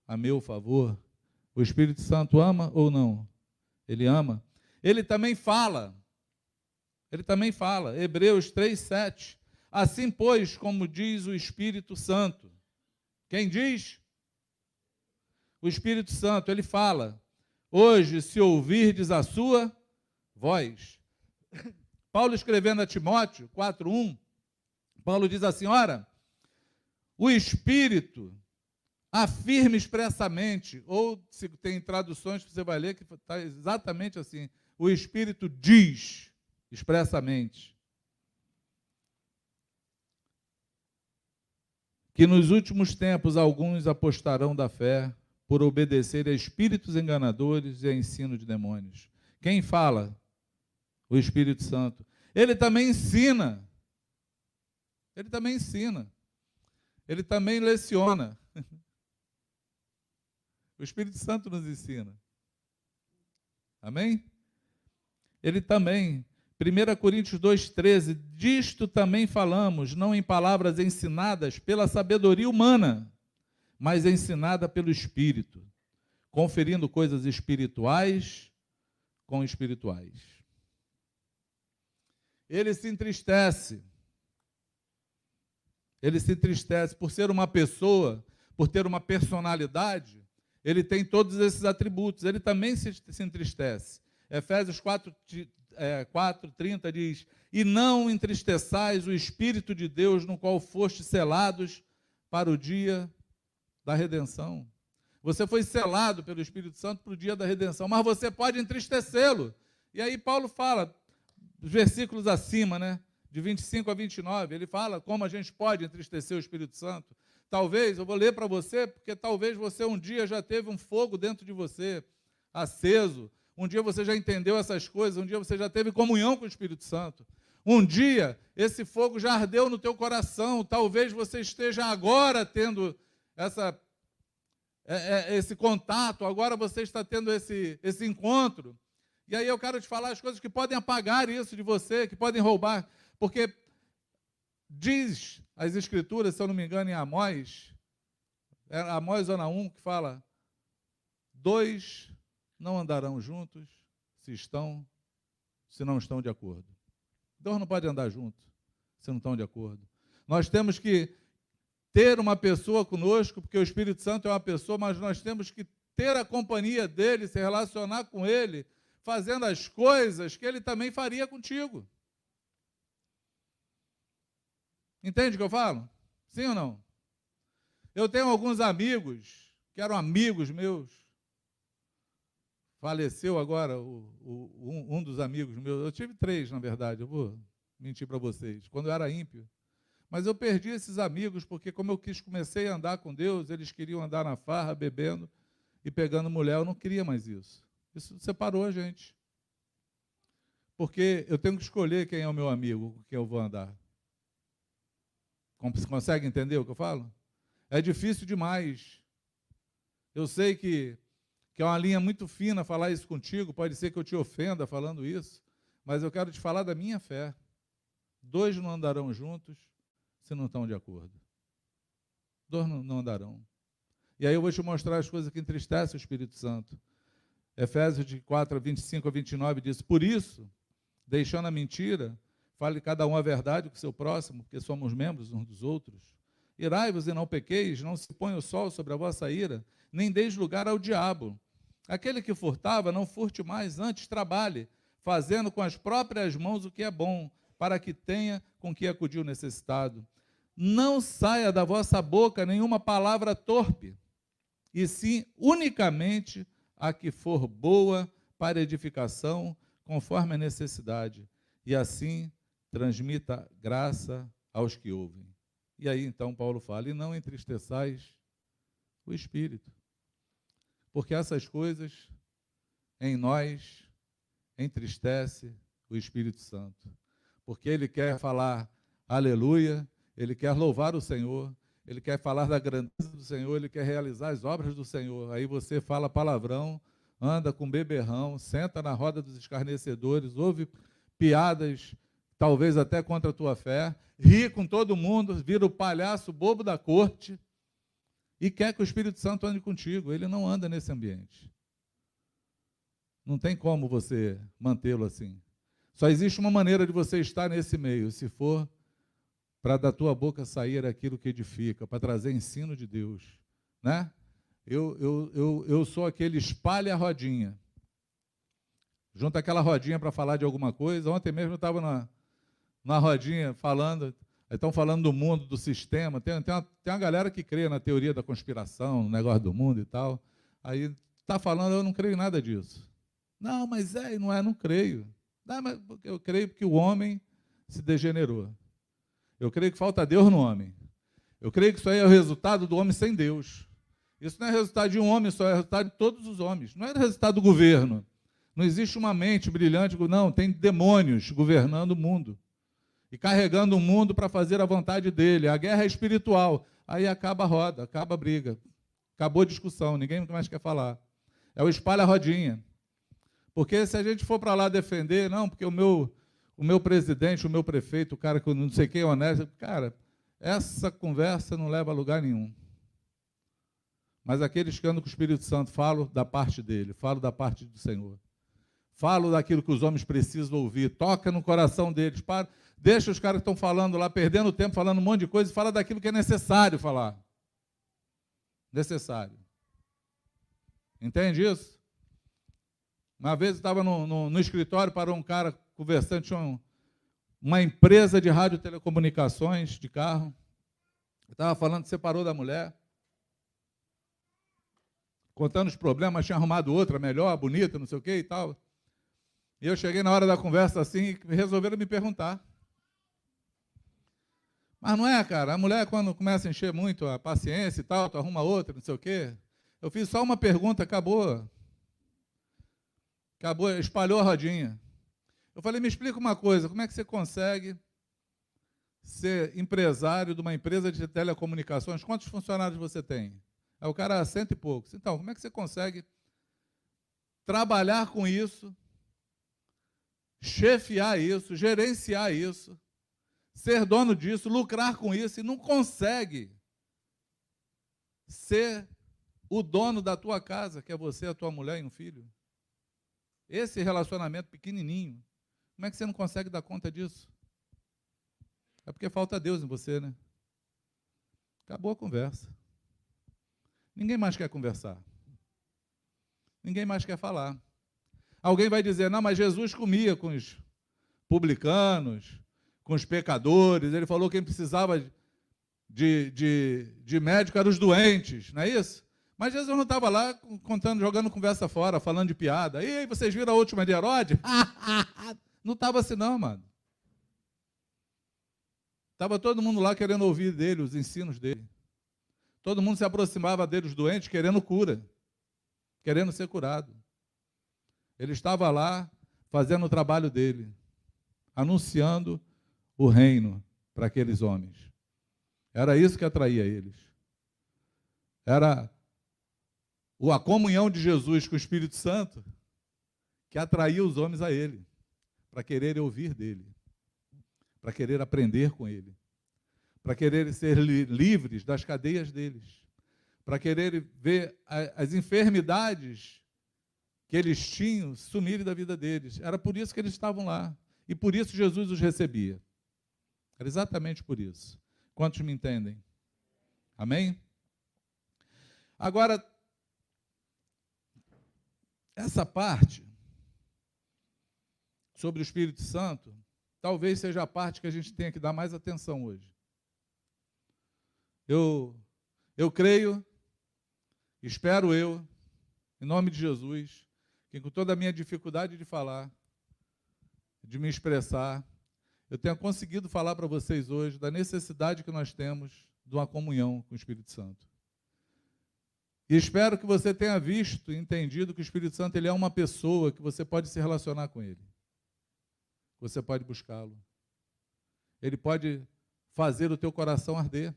a meu favor. O Espírito Santo ama ou não? Ele ama. Ele também fala. Ele também fala. Hebreus 3, 7. Assim, pois, como diz o Espírito Santo. Quem diz? o Espírito Santo, ele fala: Hoje, se ouvirdes a sua voz. Paulo escrevendo a Timóteo 4:1, Paulo diz assim: Ora, o Espírito afirma expressamente, ou se tem traduções que você vai ler que está exatamente assim: o Espírito diz expressamente que nos últimos tempos alguns apostarão da fé por obedecer a espíritos enganadores e a ensino de demônios. Quem fala? O Espírito Santo. Ele também ensina. Ele também ensina. Ele também leciona. *laughs* O Espírito Santo nos ensina. Amém? Ele também. 1 Coríntios 2,13, disto também falamos, não em palavras ensinadas pela sabedoria humana, mas ensinada pelo Espírito, conferindo coisas espirituais com espirituais. Ele se entristece. Ele se entristece por ser uma pessoa, por ter uma personalidade, ele tem todos esses atributos. Ele também se, se entristece. Efésios 4, é, 4, 30 diz: E não entristeçais o Espírito de Deus, no qual fostes selados para o dia da redenção. Você foi selado pelo Espírito Santo para o dia da redenção, mas você pode entristecê-lo. E aí Paulo fala, os versículos acima, né? De 25 a 29, ele fala como a gente pode entristecer o Espírito Santo. Talvez, eu vou ler para você, porque talvez você um dia já teve um fogo dentro de você, aceso. Um dia você já entendeu essas coisas, um dia você já teve comunhão com o Espírito Santo. Um dia esse fogo já ardeu no teu coração, talvez você esteja agora tendo essa, é, é, esse contato, agora você está tendo esse, esse encontro. E aí eu quero te falar as coisas que podem apagar isso de você, que podem roubar, porque diz as Escrituras, se eu não me engano, em Amós, é Amós zona 1, que fala: dois não andarão juntos se estão, se não estão de acordo. Dois não podem andar juntos se não estão de acordo. Nós temos que ter uma pessoa conosco, porque o Espírito Santo é uma pessoa, mas nós temos que ter a companhia dele, se relacionar com ele, fazendo as coisas que ele também faria contigo. Entende o que eu falo? Sim ou não? Eu tenho alguns amigos que eram amigos meus. Faleceu agora o, o, um, um, dos amigos meus. Eu tive três, na verdade, eu vou mentir para vocês. Quando eu era ímpio. Mas eu perdi esses amigos porque, como eu quis, comecei a andar com Deus, eles queriam andar na farra, bebendo e pegando mulher. Eu não queria mais isso. Isso separou a gente. Porque eu tenho que escolher quem é o meu amigo, com quem eu vou andar. Consegue entender o que eu falo? É difícil demais. Eu sei que, que é uma linha muito fina falar isso contigo, pode ser que eu te ofenda falando isso, mas eu quero te falar da minha fé. Dois não andarão juntos se não estão de acordo. Dois não andarão. E aí eu vou te mostrar as coisas que entristecem o Espírito Santo. Efésios de 4 a 25 a 29 diz: Por isso, deixando a mentira, fale cada um a verdade com seu próximo, porque somos membros uns dos outros. Irai-vos e não pequeis, não se ponha o sol sobre a vossa ira, nem deis lugar ao diabo. Aquele que furtava, não furte mais, antes trabalhe, fazendo com as próprias mãos o que é bom, para que tenha com que acudir o necessitado. Não saia da vossa boca nenhuma palavra torpe, e sim unicamente a que for boa para edificação, conforme a necessidade, e assim transmita graça aos que ouvem. E aí então Paulo fala: e não entristeçais o espírito, porque essas coisas em nós entristece o Espírito Santo, porque ele quer falar aleluia, ele quer louvar o Senhor, ele quer falar da grandeza do Senhor, ele quer realizar as obras do Senhor. Aí você fala palavrão, anda com beberrão, senta na roda dos escarnecedores, ouve piadas, talvez até contra a tua fé, ri com todo mundo, vira o palhaço bobo da corte e quer que o Espírito Santo ande contigo. Ele não anda nesse ambiente. Não tem como você mantê-lo assim. Só existe uma maneira de você estar nesse meio, se for para da tua boca sair aquilo que edifica, para trazer ensino de Deus, né? Eu, eu, eu, eu sou aquele espalha a rodinha. Junta aquela rodinha para falar de alguma coisa. Ontem mesmo eu estava na, na rodinha falando, estão falando do mundo, do sistema. Tem, tem, uma, tem uma galera que crê na teoria da conspiração, no negócio do mundo e tal. Aí está falando, eu não creio em nada disso. Não, mas é, não é, não creio. Não, mas eu creio que o homem se degenerou. Eu creio que falta Deus no homem. Eu creio que isso aí é o resultado do homem sem Deus. Isso não é resultado de um homem só, é resultado de todos os homens. Não é resultado do governo. Não existe uma mente brilhante, não, tem demônios governando o mundo e carregando o mundo para fazer a vontade dele. A guerra é espiritual. Aí acaba a roda, acaba a briga. Acabou a discussão, ninguém mais quer falar. É o espalha-rodinha. Porque se a gente for para lá defender, não, porque o meu, o meu presidente, o meu prefeito, o cara que eu não sei quem é honesto, cara, essa conversa não leva a lugar nenhum. Mas aqueles que andam com o Espírito Santo, falo da parte dele, falo da parte do Senhor. Falo daquilo que os homens precisam ouvir, toca no coração deles. Para, deixa os caras que estão falando lá, perdendo tempo, falando um monte de coisa, e fala daquilo que é necessário falar. Necessário. Entende isso? Uma vez eu estava no, no, no, escritório, parou um cara conversando, tinha um, uma empresa de radiotelecomunicações de carro. Estava falando separou da mulher contando os problemas, tinha arrumado outra melhor, bonita, não sei o que e tal. E eu cheguei na hora da conversa assim e resolveram me perguntar. Mas não é, cara, a mulher quando começa a encher muito a paciência e tal, tu arruma outra, não sei o quê. Eu fiz só uma pergunta, acabou. Acabou, espalhou a rodinha. Eu falei, me explica uma coisa, como é que você consegue ser empresário de uma empresa de telecomunicações? Quantos funcionários você tem? Aí o cara cento e poucos. Então, como é que você consegue trabalhar com isso, chefiar isso, gerenciar isso, ser dono disso, lucrar com isso e não consegue ser o dono da tua casa, que é você, a tua mulher e um filho? Esse relacionamento pequenininho, como é que você não consegue dar conta disso? É porque falta Deus em você, né? Acabou a conversa. Ninguém mais quer conversar. Ninguém mais quer falar. Alguém vai dizer: não, mas Jesus comia com os publicanos, com os pecadores. Ele falou que quem precisava de, de, de médico eram os doentes, não é isso? Mas Jesus não estava lá contando, jogando conversa fora, falando de piada. E aí, vocês viram a última de Herodes? *laughs* não estava assim, não, mano. Estava todo mundo lá querendo ouvir dele, os ensinos dele. Todo mundo se aproximava dele, os doentes, querendo cura, querendo ser curado. Ele estava lá fazendo o trabalho dele, anunciando o reino para aqueles homens. Era isso que atraía eles. Era a comunhão de Jesus com o Espírito Santo que atraía os homens a ele, para quererem ouvir dele, para querer aprender com ele, para quererem ser livres das cadeias deles, para quererem ver as enfermidades que eles tinham sumirem da vida deles. Era por isso que eles estavam lá. E por isso Jesus os recebia. Era exatamente por isso. Quantos me entendem? Amém? Agora, essa parte sobre o Espírito Santo, talvez seja a parte que a gente tenha que dar mais atenção hoje. Eu, eu creio, espero eu, em nome de Jesus, que com toda a minha dificuldade de falar, de me expressar, eu tenha conseguido falar para vocês hoje da necessidade que nós temos de uma comunhão com o Espírito Santo. E espero que você tenha visto e entendido que o Espírito Santo ele é uma pessoa que você pode se relacionar com ele. Você pode buscá-lo. Ele pode fazer o teu coração arder.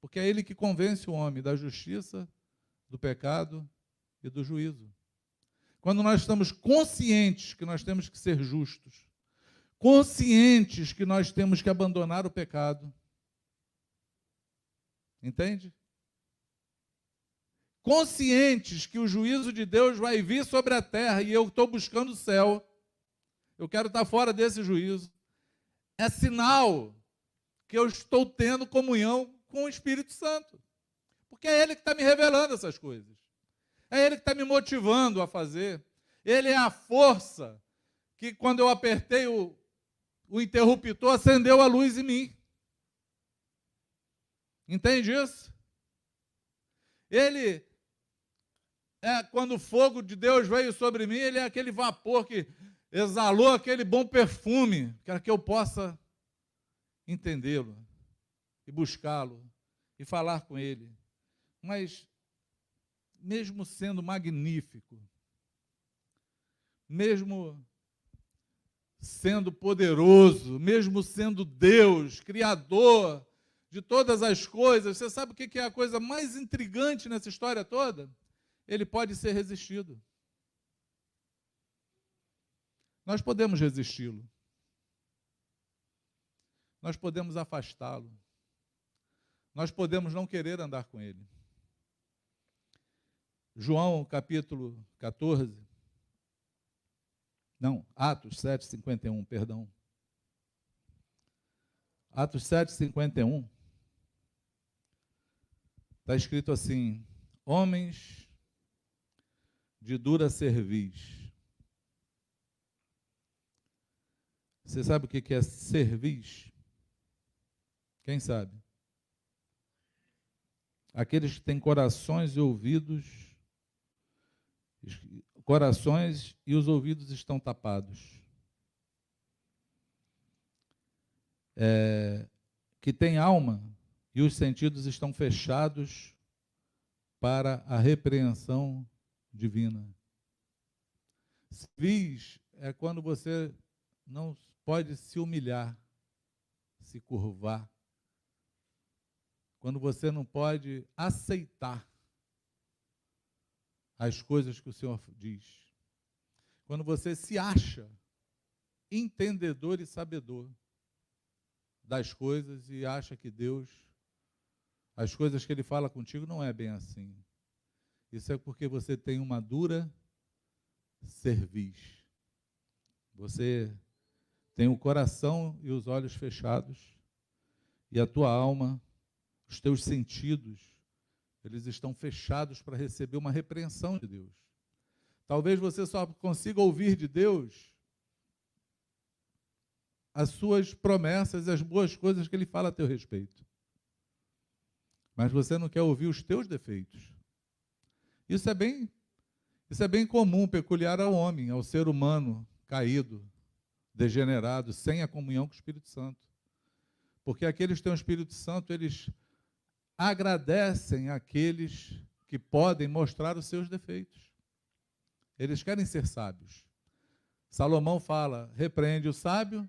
Porque é ele que convence o homem da justiça, do pecado e do juízo. Quando nós estamos conscientes que nós temos que ser justos, conscientes que nós temos que abandonar o pecado. Entende? Conscientes que o juízo de Deus vai vir sobre a terra e eu estou buscando o céu. Eu quero estar fora desse juízo. É sinal que eu estou tendo comunhão com o Espírito Santo. Porque é Ele que está me revelando essas coisas. É Ele que está me motivando a fazer. Ele é a força que, quando eu apertei o, o interruptor, acendeu a luz em mim. Entende isso? Ele é quando o fogo de Deus veio sobre mim, ele é aquele vapor que exalou aquele bom perfume, para que eu possa entendê-lo e buscá-lo e falar com ele. Mas mesmo sendo magnífico, mesmo sendo poderoso, mesmo sendo Deus, Criador de todas as coisas, você sabe o que é a coisa mais intrigante nessa história toda? Ele pode ser resistido. Nós podemos resisti-lo. Nós podemos afastá-lo. Nós podemos não querer andar com ele. João capítulo 14. Não, Atos 7, 51, perdão. Atos 7, 51. Está escrito assim: Homens de dura cerviz. Você sabe o que é cerviz? Quem sabe? Aqueles que têm corações e ouvidos corações e os ouvidos estão tapados. É, que tem alma e os sentidos estão fechados para a repreensão divina. Vis é quando você não pode se humilhar, se curvar. Quando você não pode aceitar as coisas que o Senhor diz. Quando você se acha entendedor e sabedor das coisas e acha que Deus, as coisas que Ele fala contigo não é bem assim. Isso é porque você tem uma dura cerviz. Você tem o coração e os olhos fechados, e a tua alma, os teus sentidos eles estão fechados para receber uma repreensão de Deus. Talvez você só consiga ouvir de Deus as suas promessas e as boas coisas que Ele fala a teu respeito. Mas você não quer ouvir os teus defeitos. Isso é bem isso é bem comum, peculiar ao homem, ao ser humano caído, degenerado, sem a comunhão com o Espírito Santo. Porque aqueles que têm o Espírito Santo, eles agradecem aqueles que podem mostrar os seus defeitos. Eles querem ser sábios. Salomão fala: repreende o sábio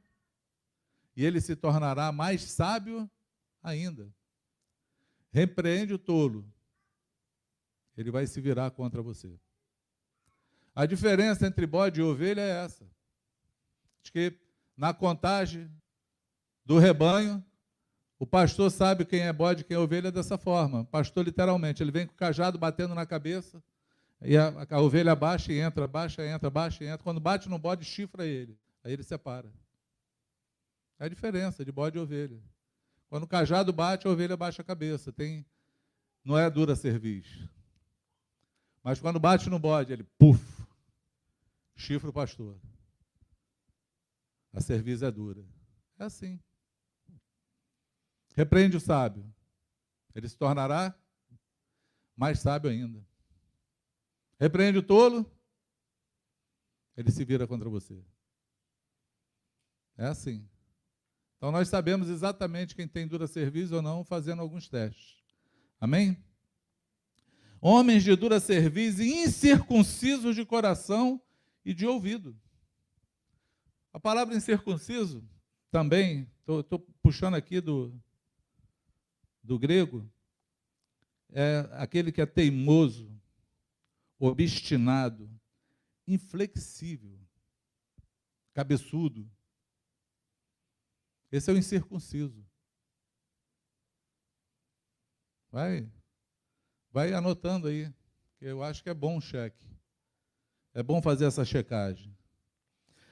e ele se tornará mais sábio ainda. Repreende o tolo, ele vai se virar contra você. A diferença entre bode e ovelha é essa. De que na contagem do rebanho, o pastor sabe quem é bode e quem é ovelha dessa forma. O pastor, literalmente, ele vem com o cajado batendo na cabeça, e a, a ovelha baixa e entra, baixa, entra, baixa e entra. Quando bate no bode, chifra ele. Aí ele separa. É a diferença de bode e ovelha. Quando o cajado bate, a ovelha baixa a cabeça. Tem, não é dura cerviz. Mas quando bate no bode, ele puf, chifre o pastor. A cerviz é dura. É assim. Repreende o sábio. Ele se tornará mais sábio ainda. Repreende o tolo. Ele se vira contra você. É assim. Então nós sabemos exatamente quem tem dura cerviz ou não, fazendo alguns testes. Amém? Homens de dura cerviz e incircuncisos de coração e de ouvido. A palavra incircunciso também, estou puxando aqui do, do grego, é aquele que é teimoso, obstinado, inflexível, cabeçudo. Esse é o incircunciso. Vai, vai anotando aí, que eu acho que é bom o cheque. É bom fazer essa checagem.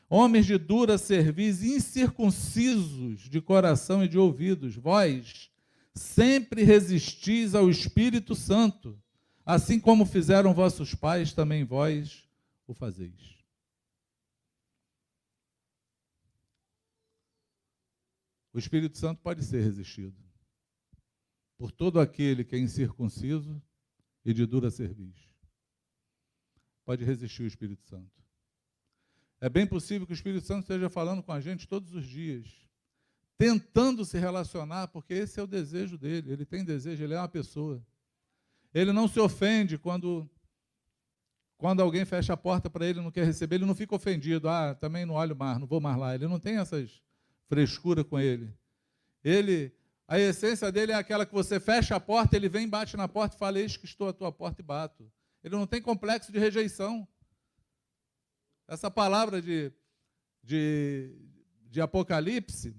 Homens de dura cerviz, incircuncisos de coração e de ouvidos, vós sempre resistis ao Espírito Santo, assim como fizeram vossos pais, também vós o fazeis. O Espírito Santo pode ser resistido por todo aquele que é incircunciso e de dura cerviz pode resistir o Espírito Santo. É bem possível que o Espírito Santo esteja falando com a gente todos os dias, tentando se relacionar, porque esse é o desejo dele. Ele tem desejo, ele é uma pessoa. Ele não se ofende quando quando alguém fecha a porta para ele não quer receber, ele não fica ofendido. Ah, também não olho mais, não vou mais lá. Ele não tem essas frescuras com ele. Ele, a essência dele é aquela que você fecha a porta, ele vem, bate na porta e fala: Eis que estou à tua porta e bato. Ele não tem complexo de rejeição. Essa palavra de, de, de Apocalipse,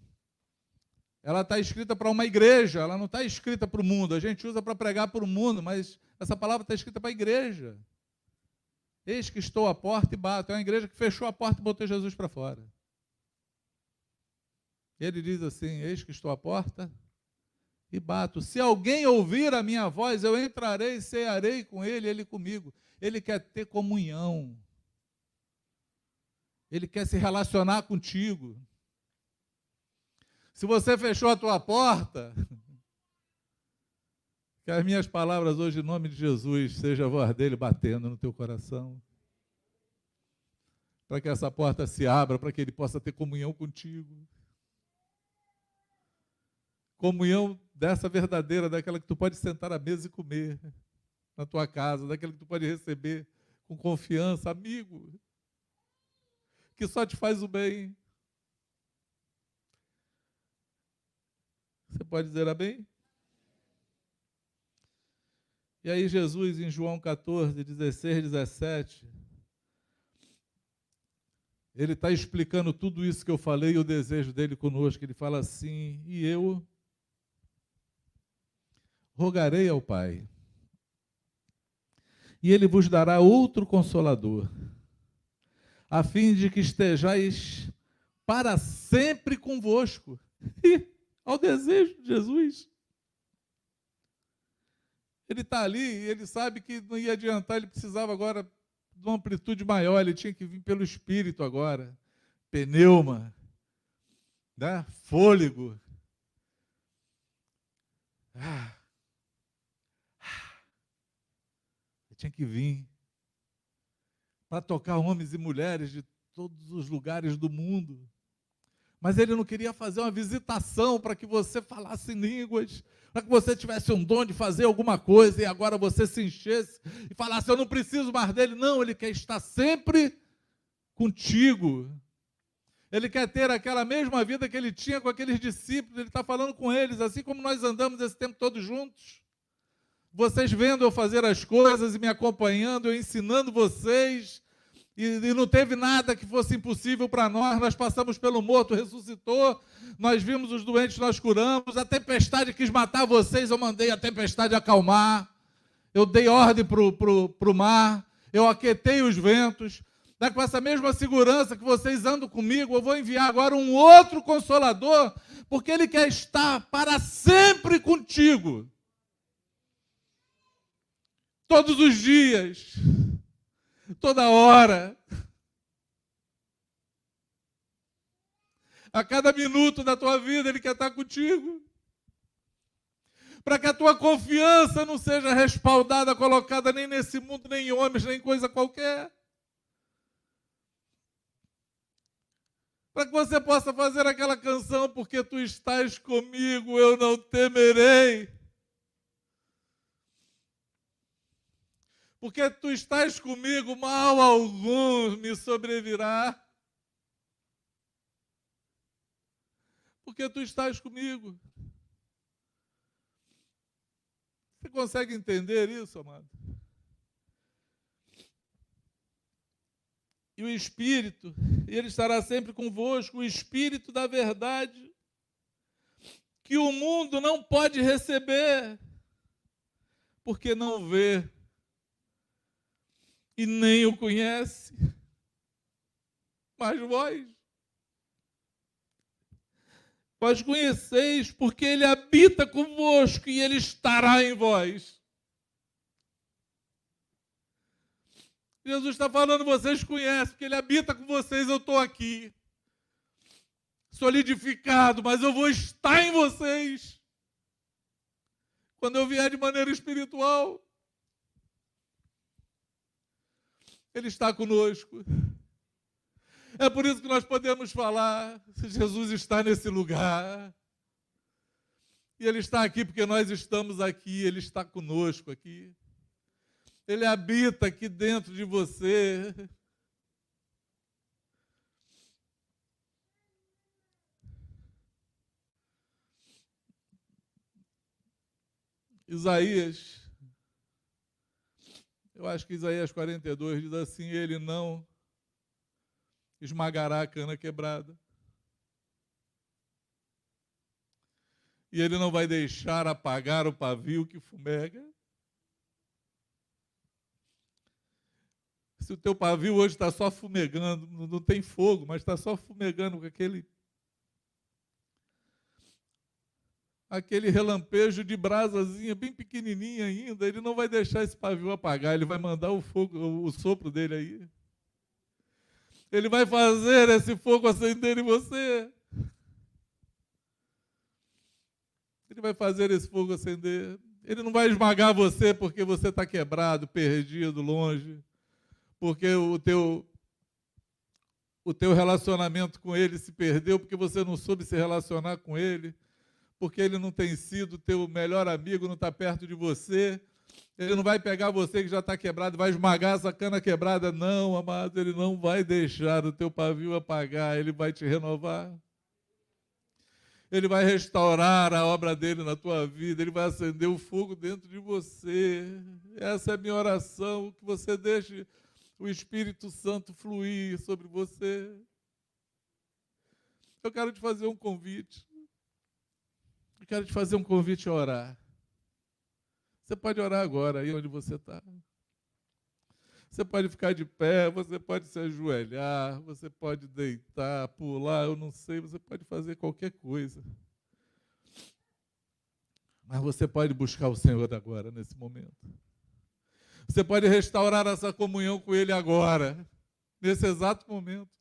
ela está escrita para uma igreja, ela não está escrita para o mundo. A gente usa para pregar para o mundo, mas essa palavra está escrita para a igreja. Eis que estou à porta e bato. É uma igreja que fechou a porta e botou Jesus para fora. Ele diz assim: Eis que estou à porta e bato. Se alguém ouvir a minha voz, eu entrarei e cearei com ele, ele comigo. Ele quer ter comunhão. Ele quer se relacionar contigo. Se você fechou a tua porta, *laughs* que as minhas palavras hoje, em nome de Jesus, seja a voz dele batendo no teu coração. Para que essa porta se abra, para que ele possa ter comunhão contigo. Comunhão dessa verdadeira, daquela que tu pode sentar à mesa e comer na tua casa, daquela que tu pode receber com confiança, amigo, que só te faz o bem. Você pode dizer amém? E aí, Jesus, em João 14, 16, 17, ele está explicando tudo isso que eu falei e o desejo dele conosco. Ele fala assim: e eu rogarei ao Pai, e ele vos dará outro consolador, a fim de que estejais para sempre convosco. *laughs* Ao desejo de Jesus. Ele está ali e ele sabe que não ia adiantar, ele precisava agora de uma amplitude maior, ele tinha que vir pelo Espírito agora. Pneuma, né? fôlego. Ah, Ele tinha que vir para tocar homens e mulheres de todos os lugares do mundo. Mas ele não queria fazer uma visitação para que você falasse línguas, para que você tivesse um dom de fazer alguma coisa e agora você se enchesse e falasse: Eu não preciso mais dele. Não, ele quer estar sempre contigo. Ele quer ter aquela mesma vida que ele tinha com aqueles discípulos, ele está falando com eles, assim como nós andamos esse tempo todo juntos. Vocês vendo eu fazer as coisas e me acompanhando, eu ensinando vocês, e, e não teve nada que fosse impossível para nós. Nós passamos pelo morto, ressuscitou, nós vimos os doentes, nós curamos. A tempestade quis matar vocês, eu mandei a tempestade acalmar. Eu dei ordem para o mar, eu aquetei os ventos. Dá com essa mesma segurança que vocês andam comigo, eu vou enviar agora um outro consolador, porque ele quer estar para sempre contigo. Todos os dias, toda hora. A cada minuto da tua vida ele quer estar contigo. Para que a tua confiança não seja respaldada, colocada nem nesse mundo, nem em homens, nem em coisa qualquer. para que você possa fazer aquela canção, porque tu estás comigo, eu não temerei. Porque tu estás comigo, mal algum me sobrevirá. Porque tu estás comigo. Você consegue entender isso, amado? e o Espírito, ele estará sempre convosco, o Espírito da verdade, que o mundo não pode receber, porque não vê e nem o conhece. Mas vós, vós conheceis, porque ele habita convosco e ele estará em vós. Jesus está falando, vocês conhecem, porque Ele habita com vocês, eu estou aqui. Solidificado, mas eu vou estar em vocês. Quando eu vier de maneira espiritual, Ele está conosco. É por isso que nós podemos falar: Jesus está nesse lugar. E Ele está aqui porque nós estamos aqui, Ele está conosco aqui. Ele habita aqui dentro de você. Isaías, eu acho que Isaías 42 diz assim: Ele não esmagará a cana quebrada. E ele não vai deixar apagar o pavio que fumega. Se o teu pavio hoje está só fumegando, não tem fogo, mas está só fumegando com aquele aquele relampejo de brasazinha bem pequenininha ainda, ele não vai deixar esse pavio apagar, ele vai mandar o fogo, o sopro dele aí. Ele vai fazer esse fogo acender em você. Ele vai fazer esse fogo acender. Ele não vai esmagar você porque você está quebrado, perdido, longe porque o teu o teu relacionamento com ele se perdeu porque você não soube se relacionar com ele, porque ele não tem sido teu melhor amigo, não está perto de você. Ele não vai pegar você que já está quebrado, vai esmagar essa cana quebrada. Não, amado, ele não vai deixar o teu pavio apagar, ele vai te renovar. Ele vai restaurar a obra dele na tua vida, ele vai acender o fogo dentro de você. Essa é a minha oração, que você deixe o Espírito Santo fluir sobre você. Eu quero te fazer um convite. Eu quero te fazer um convite a orar. Você pode orar agora, aí onde você está. Você pode ficar de pé, você pode se ajoelhar, você pode deitar, pular, eu não sei, você pode fazer qualquer coisa. Mas você pode buscar o Senhor agora, nesse momento. Você pode restaurar essa comunhão com Ele agora, nesse exato momento.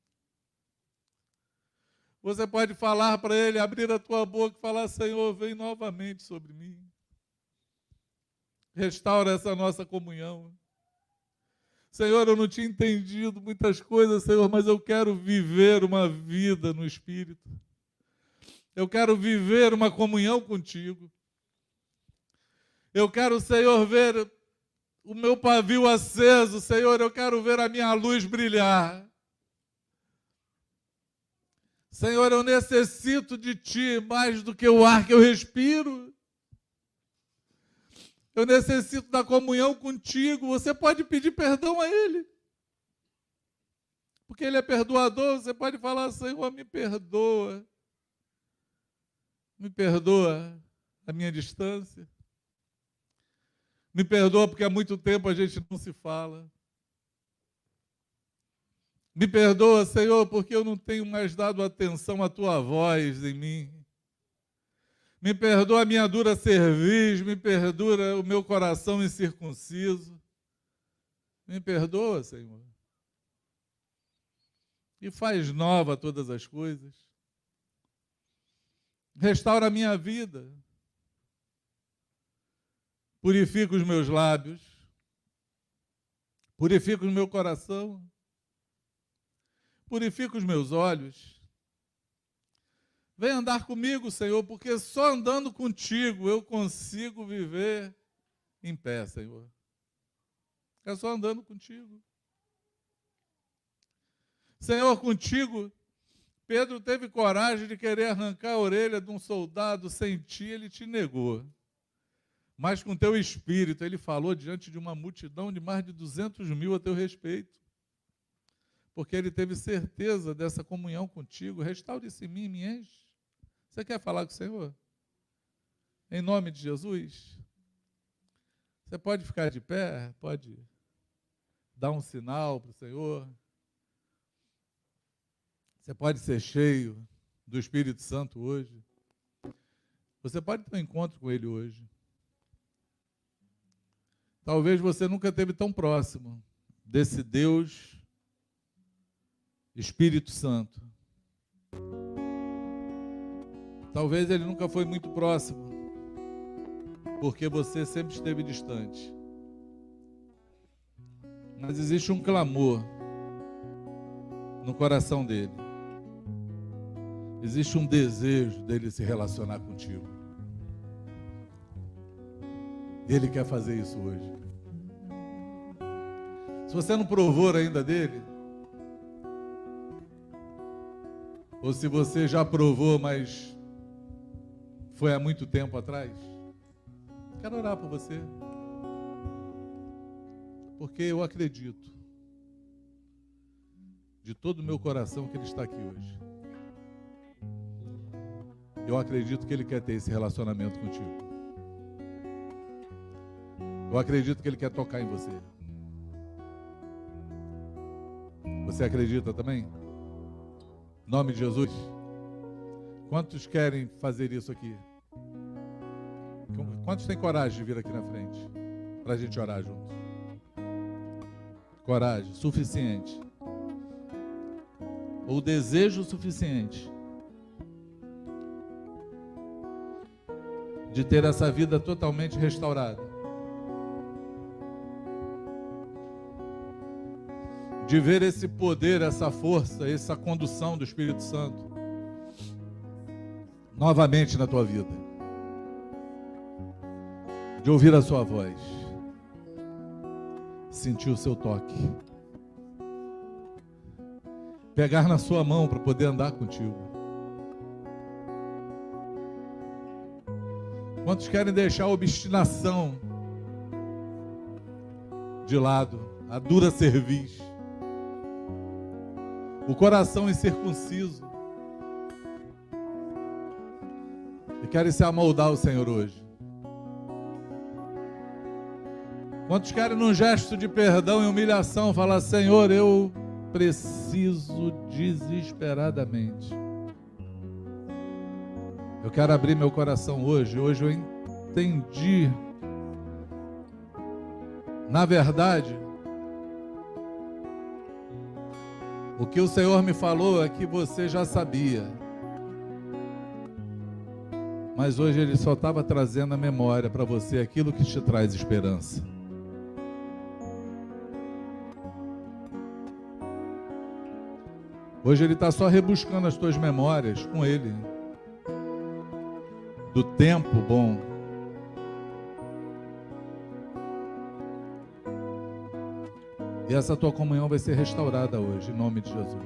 Você pode falar para Ele, abrir a tua boca e falar: Senhor, vem novamente sobre mim. Restaura essa nossa comunhão. Senhor, eu não tinha entendido muitas coisas, Senhor, mas eu quero viver uma vida no Espírito. Eu quero viver uma comunhão contigo. Eu quero, Senhor, ver o meu pavio aceso, Senhor, eu quero ver a minha luz brilhar. Senhor, eu necessito de Ti mais do que o ar que eu respiro. Eu necessito da comunhão contigo. Você pode pedir perdão a Ele. Porque Ele é perdoador. Você pode falar, Senhor, me perdoa. Me perdoa a minha distância. Me perdoa porque há muito tempo a gente não se fala. Me perdoa, Senhor, porque eu não tenho mais dado atenção à tua voz em mim. Me perdoa a minha dura cerviz, me perdoa o meu coração incircunciso. Me perdoa, Senhor. E faz nova todas as coisas. Restaura a minha vida. Purifica os meus lábios. Purifica o meu coração. Purifica os meus olhos Vem andar comigo, Senhor, porque só andando contigo eu consigo viver em pé, Senhor. É só andando contigo. Senhor, contigo, Pedro teve coragem de querer arrancar a orelha de um soldado sem ti, ele te negou. Mas com teu espírito, ele falou diante de uma multidão de mais de 200 mil a teu respeito. Porque ele teve certeza dessa comunhão contigo. Restaure-se em mim, me enche. Você quer falar com o Senhor? Em nome de Jesus? Você pode ficar de pé, pode dar um sinal para o Senhor. Você pode ser cheio do Espírito Santo hoje. Você pode ter um encontro com Ele hoje. Talvez você nunca esteve tão próximo desse Deus, Espírito Santo. Talvez ele nunca foi muito próximo, porque você sempre esteve distante. Mas existe um clamor no coração dele. Existe um desejo dele se relacionar contigo. Ele quer fazer isso hoje. Se você não provou ainda dele, ou se você já provou, mas foi há muito tempo atrás. Quero orar por você. Porque eu acredito de todo o meu coração que Ele está aqui hoje. Eu acredito que Ele quer ter esse relacionamento contigo. Eu acredito que Ele quer tocar em você. Você acredita também? Em nome de Jesus. Quantos querem fazer isso aqui? Quantos têm coragem de vir aqui na frente? Para a gente orar juntos. Coragem suficiente. Ou desejo suficiente. De ter essa vida totalmente restaurada. De ver esse poder, essa força, essa condução do Espírito Santo novamente na tua vida. De ouvir a sua voz, sentir o seu toque, pegar na sua mão para poder andar contigo. Quantos querem deixar a obstinação de lado, a dura cerviz, o coração incircunciso, e querem se amoldar o Senhor hoje. Quantos querem, num gesto de perdão e humilhação, falar: Senhor, eu preciso desesperadamente. Eu quero abrir meu coração hoje. Hoje eu entendi. Na verdade, O que o Senhor me falou é que você já sabia. Mas hoje ele só estava trazendo a memória para você aquilo que te traz esperança. Hoje ele está só rebuscando as tuas memórias com ele. Do tempo bom E essa tua comunhão vai ser restaurada hoje, em nome de Jesus.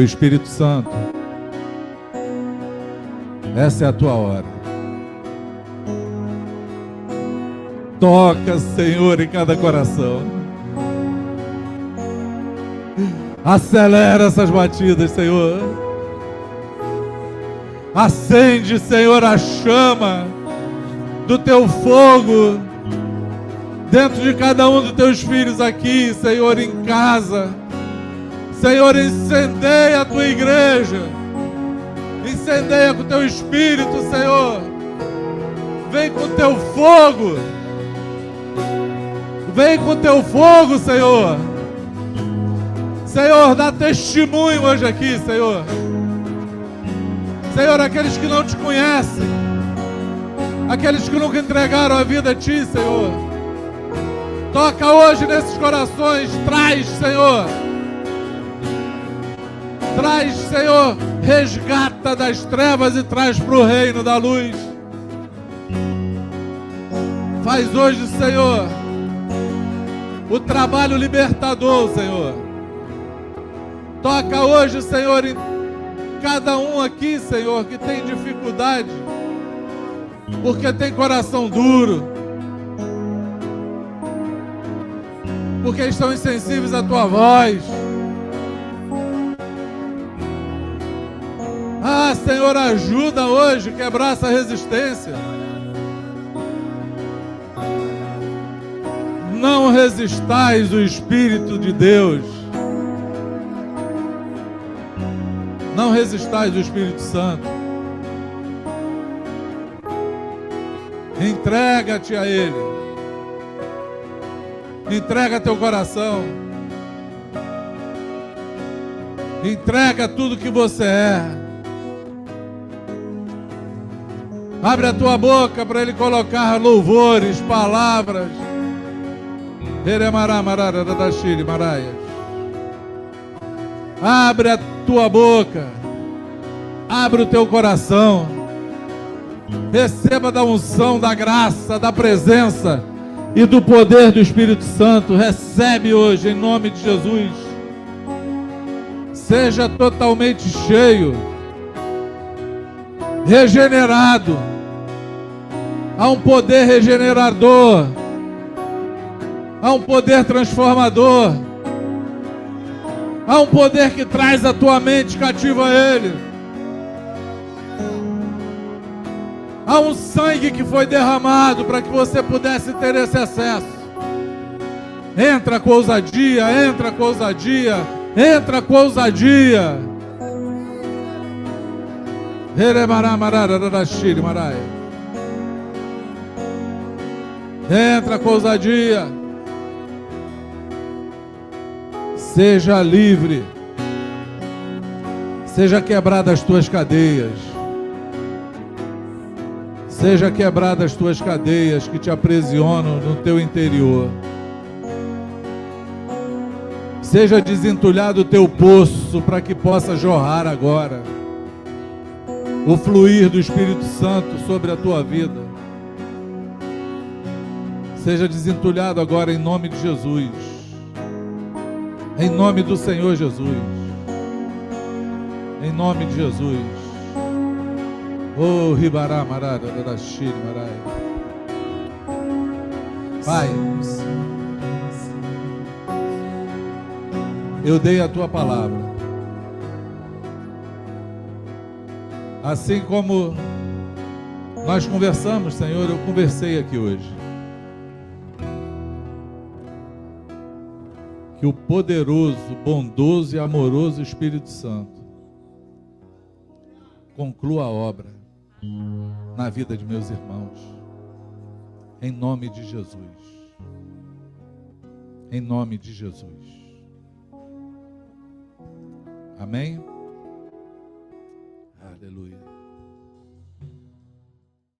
O Espírito Santo, essa é a tua hora. Toca, Senhor, em cada coração. Acelera essas batidas, Senhor. Acende, Senhor, a chama do teu fogo dentro de cada um dos teus filhos aqui, Senhor, em casa. Senhor, incendeia a tua igreja. Incendeia com o teu espírito, Senhor. Vem com o teu fogo. Vem com o teu fogo, Senhor. Senhor, dá testemunho hoje aqui, Senhor. Senhor, aqueles que não te conhecem, aqueles que nunca entregaram a vida a ti, Senhor. Toca hoje nesses corações, traz, Senhor. Traz, Senhor, resgata das trevas e traz para o reino da luz. Faz hoje, Senhor, o trabalho libertador, Senhor. Toca hoje, Senhor, em cada um aqui, Senhor, que tem dificuldade, porque tem coração duro, porque estão insensíveis à tua voz. Ah, Senhor, ajuda hoje quebrar essa resistência. Não resistais o Espírito de Deus. Não resistais o Espírito Santo. Entrega-te a Ele. Entrega teu coração. Entrega tudo que você é. Abre a tua boca para Ele colocar louvores, palavras. Abre a tua boca, abre o teu coração, receba da unção, da graça, da presença e do poder do Espírito Santo. Recebe hoje em nome de Jesus. Seja totalmente cheio, regenerado. Há um poder regenerador, há um poder transformador. Há um poder que traz a tua mente cativa a Ele. Há um sangue que foi derramado para que você pudesse ter esse acesso. Entra com ousadia, entra com ousadia, entra com ousadia. Entra com ousadia. Seja livre. Seja quebrada as tuas cadeias. Seja quebrada as tuas cadeias que te aprisionam no teu interior. Seja desentulhado o teu poço para que possa jorrar agora o fluir do Espírito Santo sobre a tua vida. Seja desentulhado agora em nome de Jesus. Em nome do Senhor Jesus. Em nome de Jesus. Oh, Ribará, Marada, Dadashiri, Marai. Pai, eu dei a tua palavra. Assim como nós conversamos, Senhor, eu conversei aqui hoje. Que o poderoso, bondoso e amoroso Espírito Santo conclua a obra na vida de meus irmãos, em nome de Jesus. Em nome de Jesus. Amém?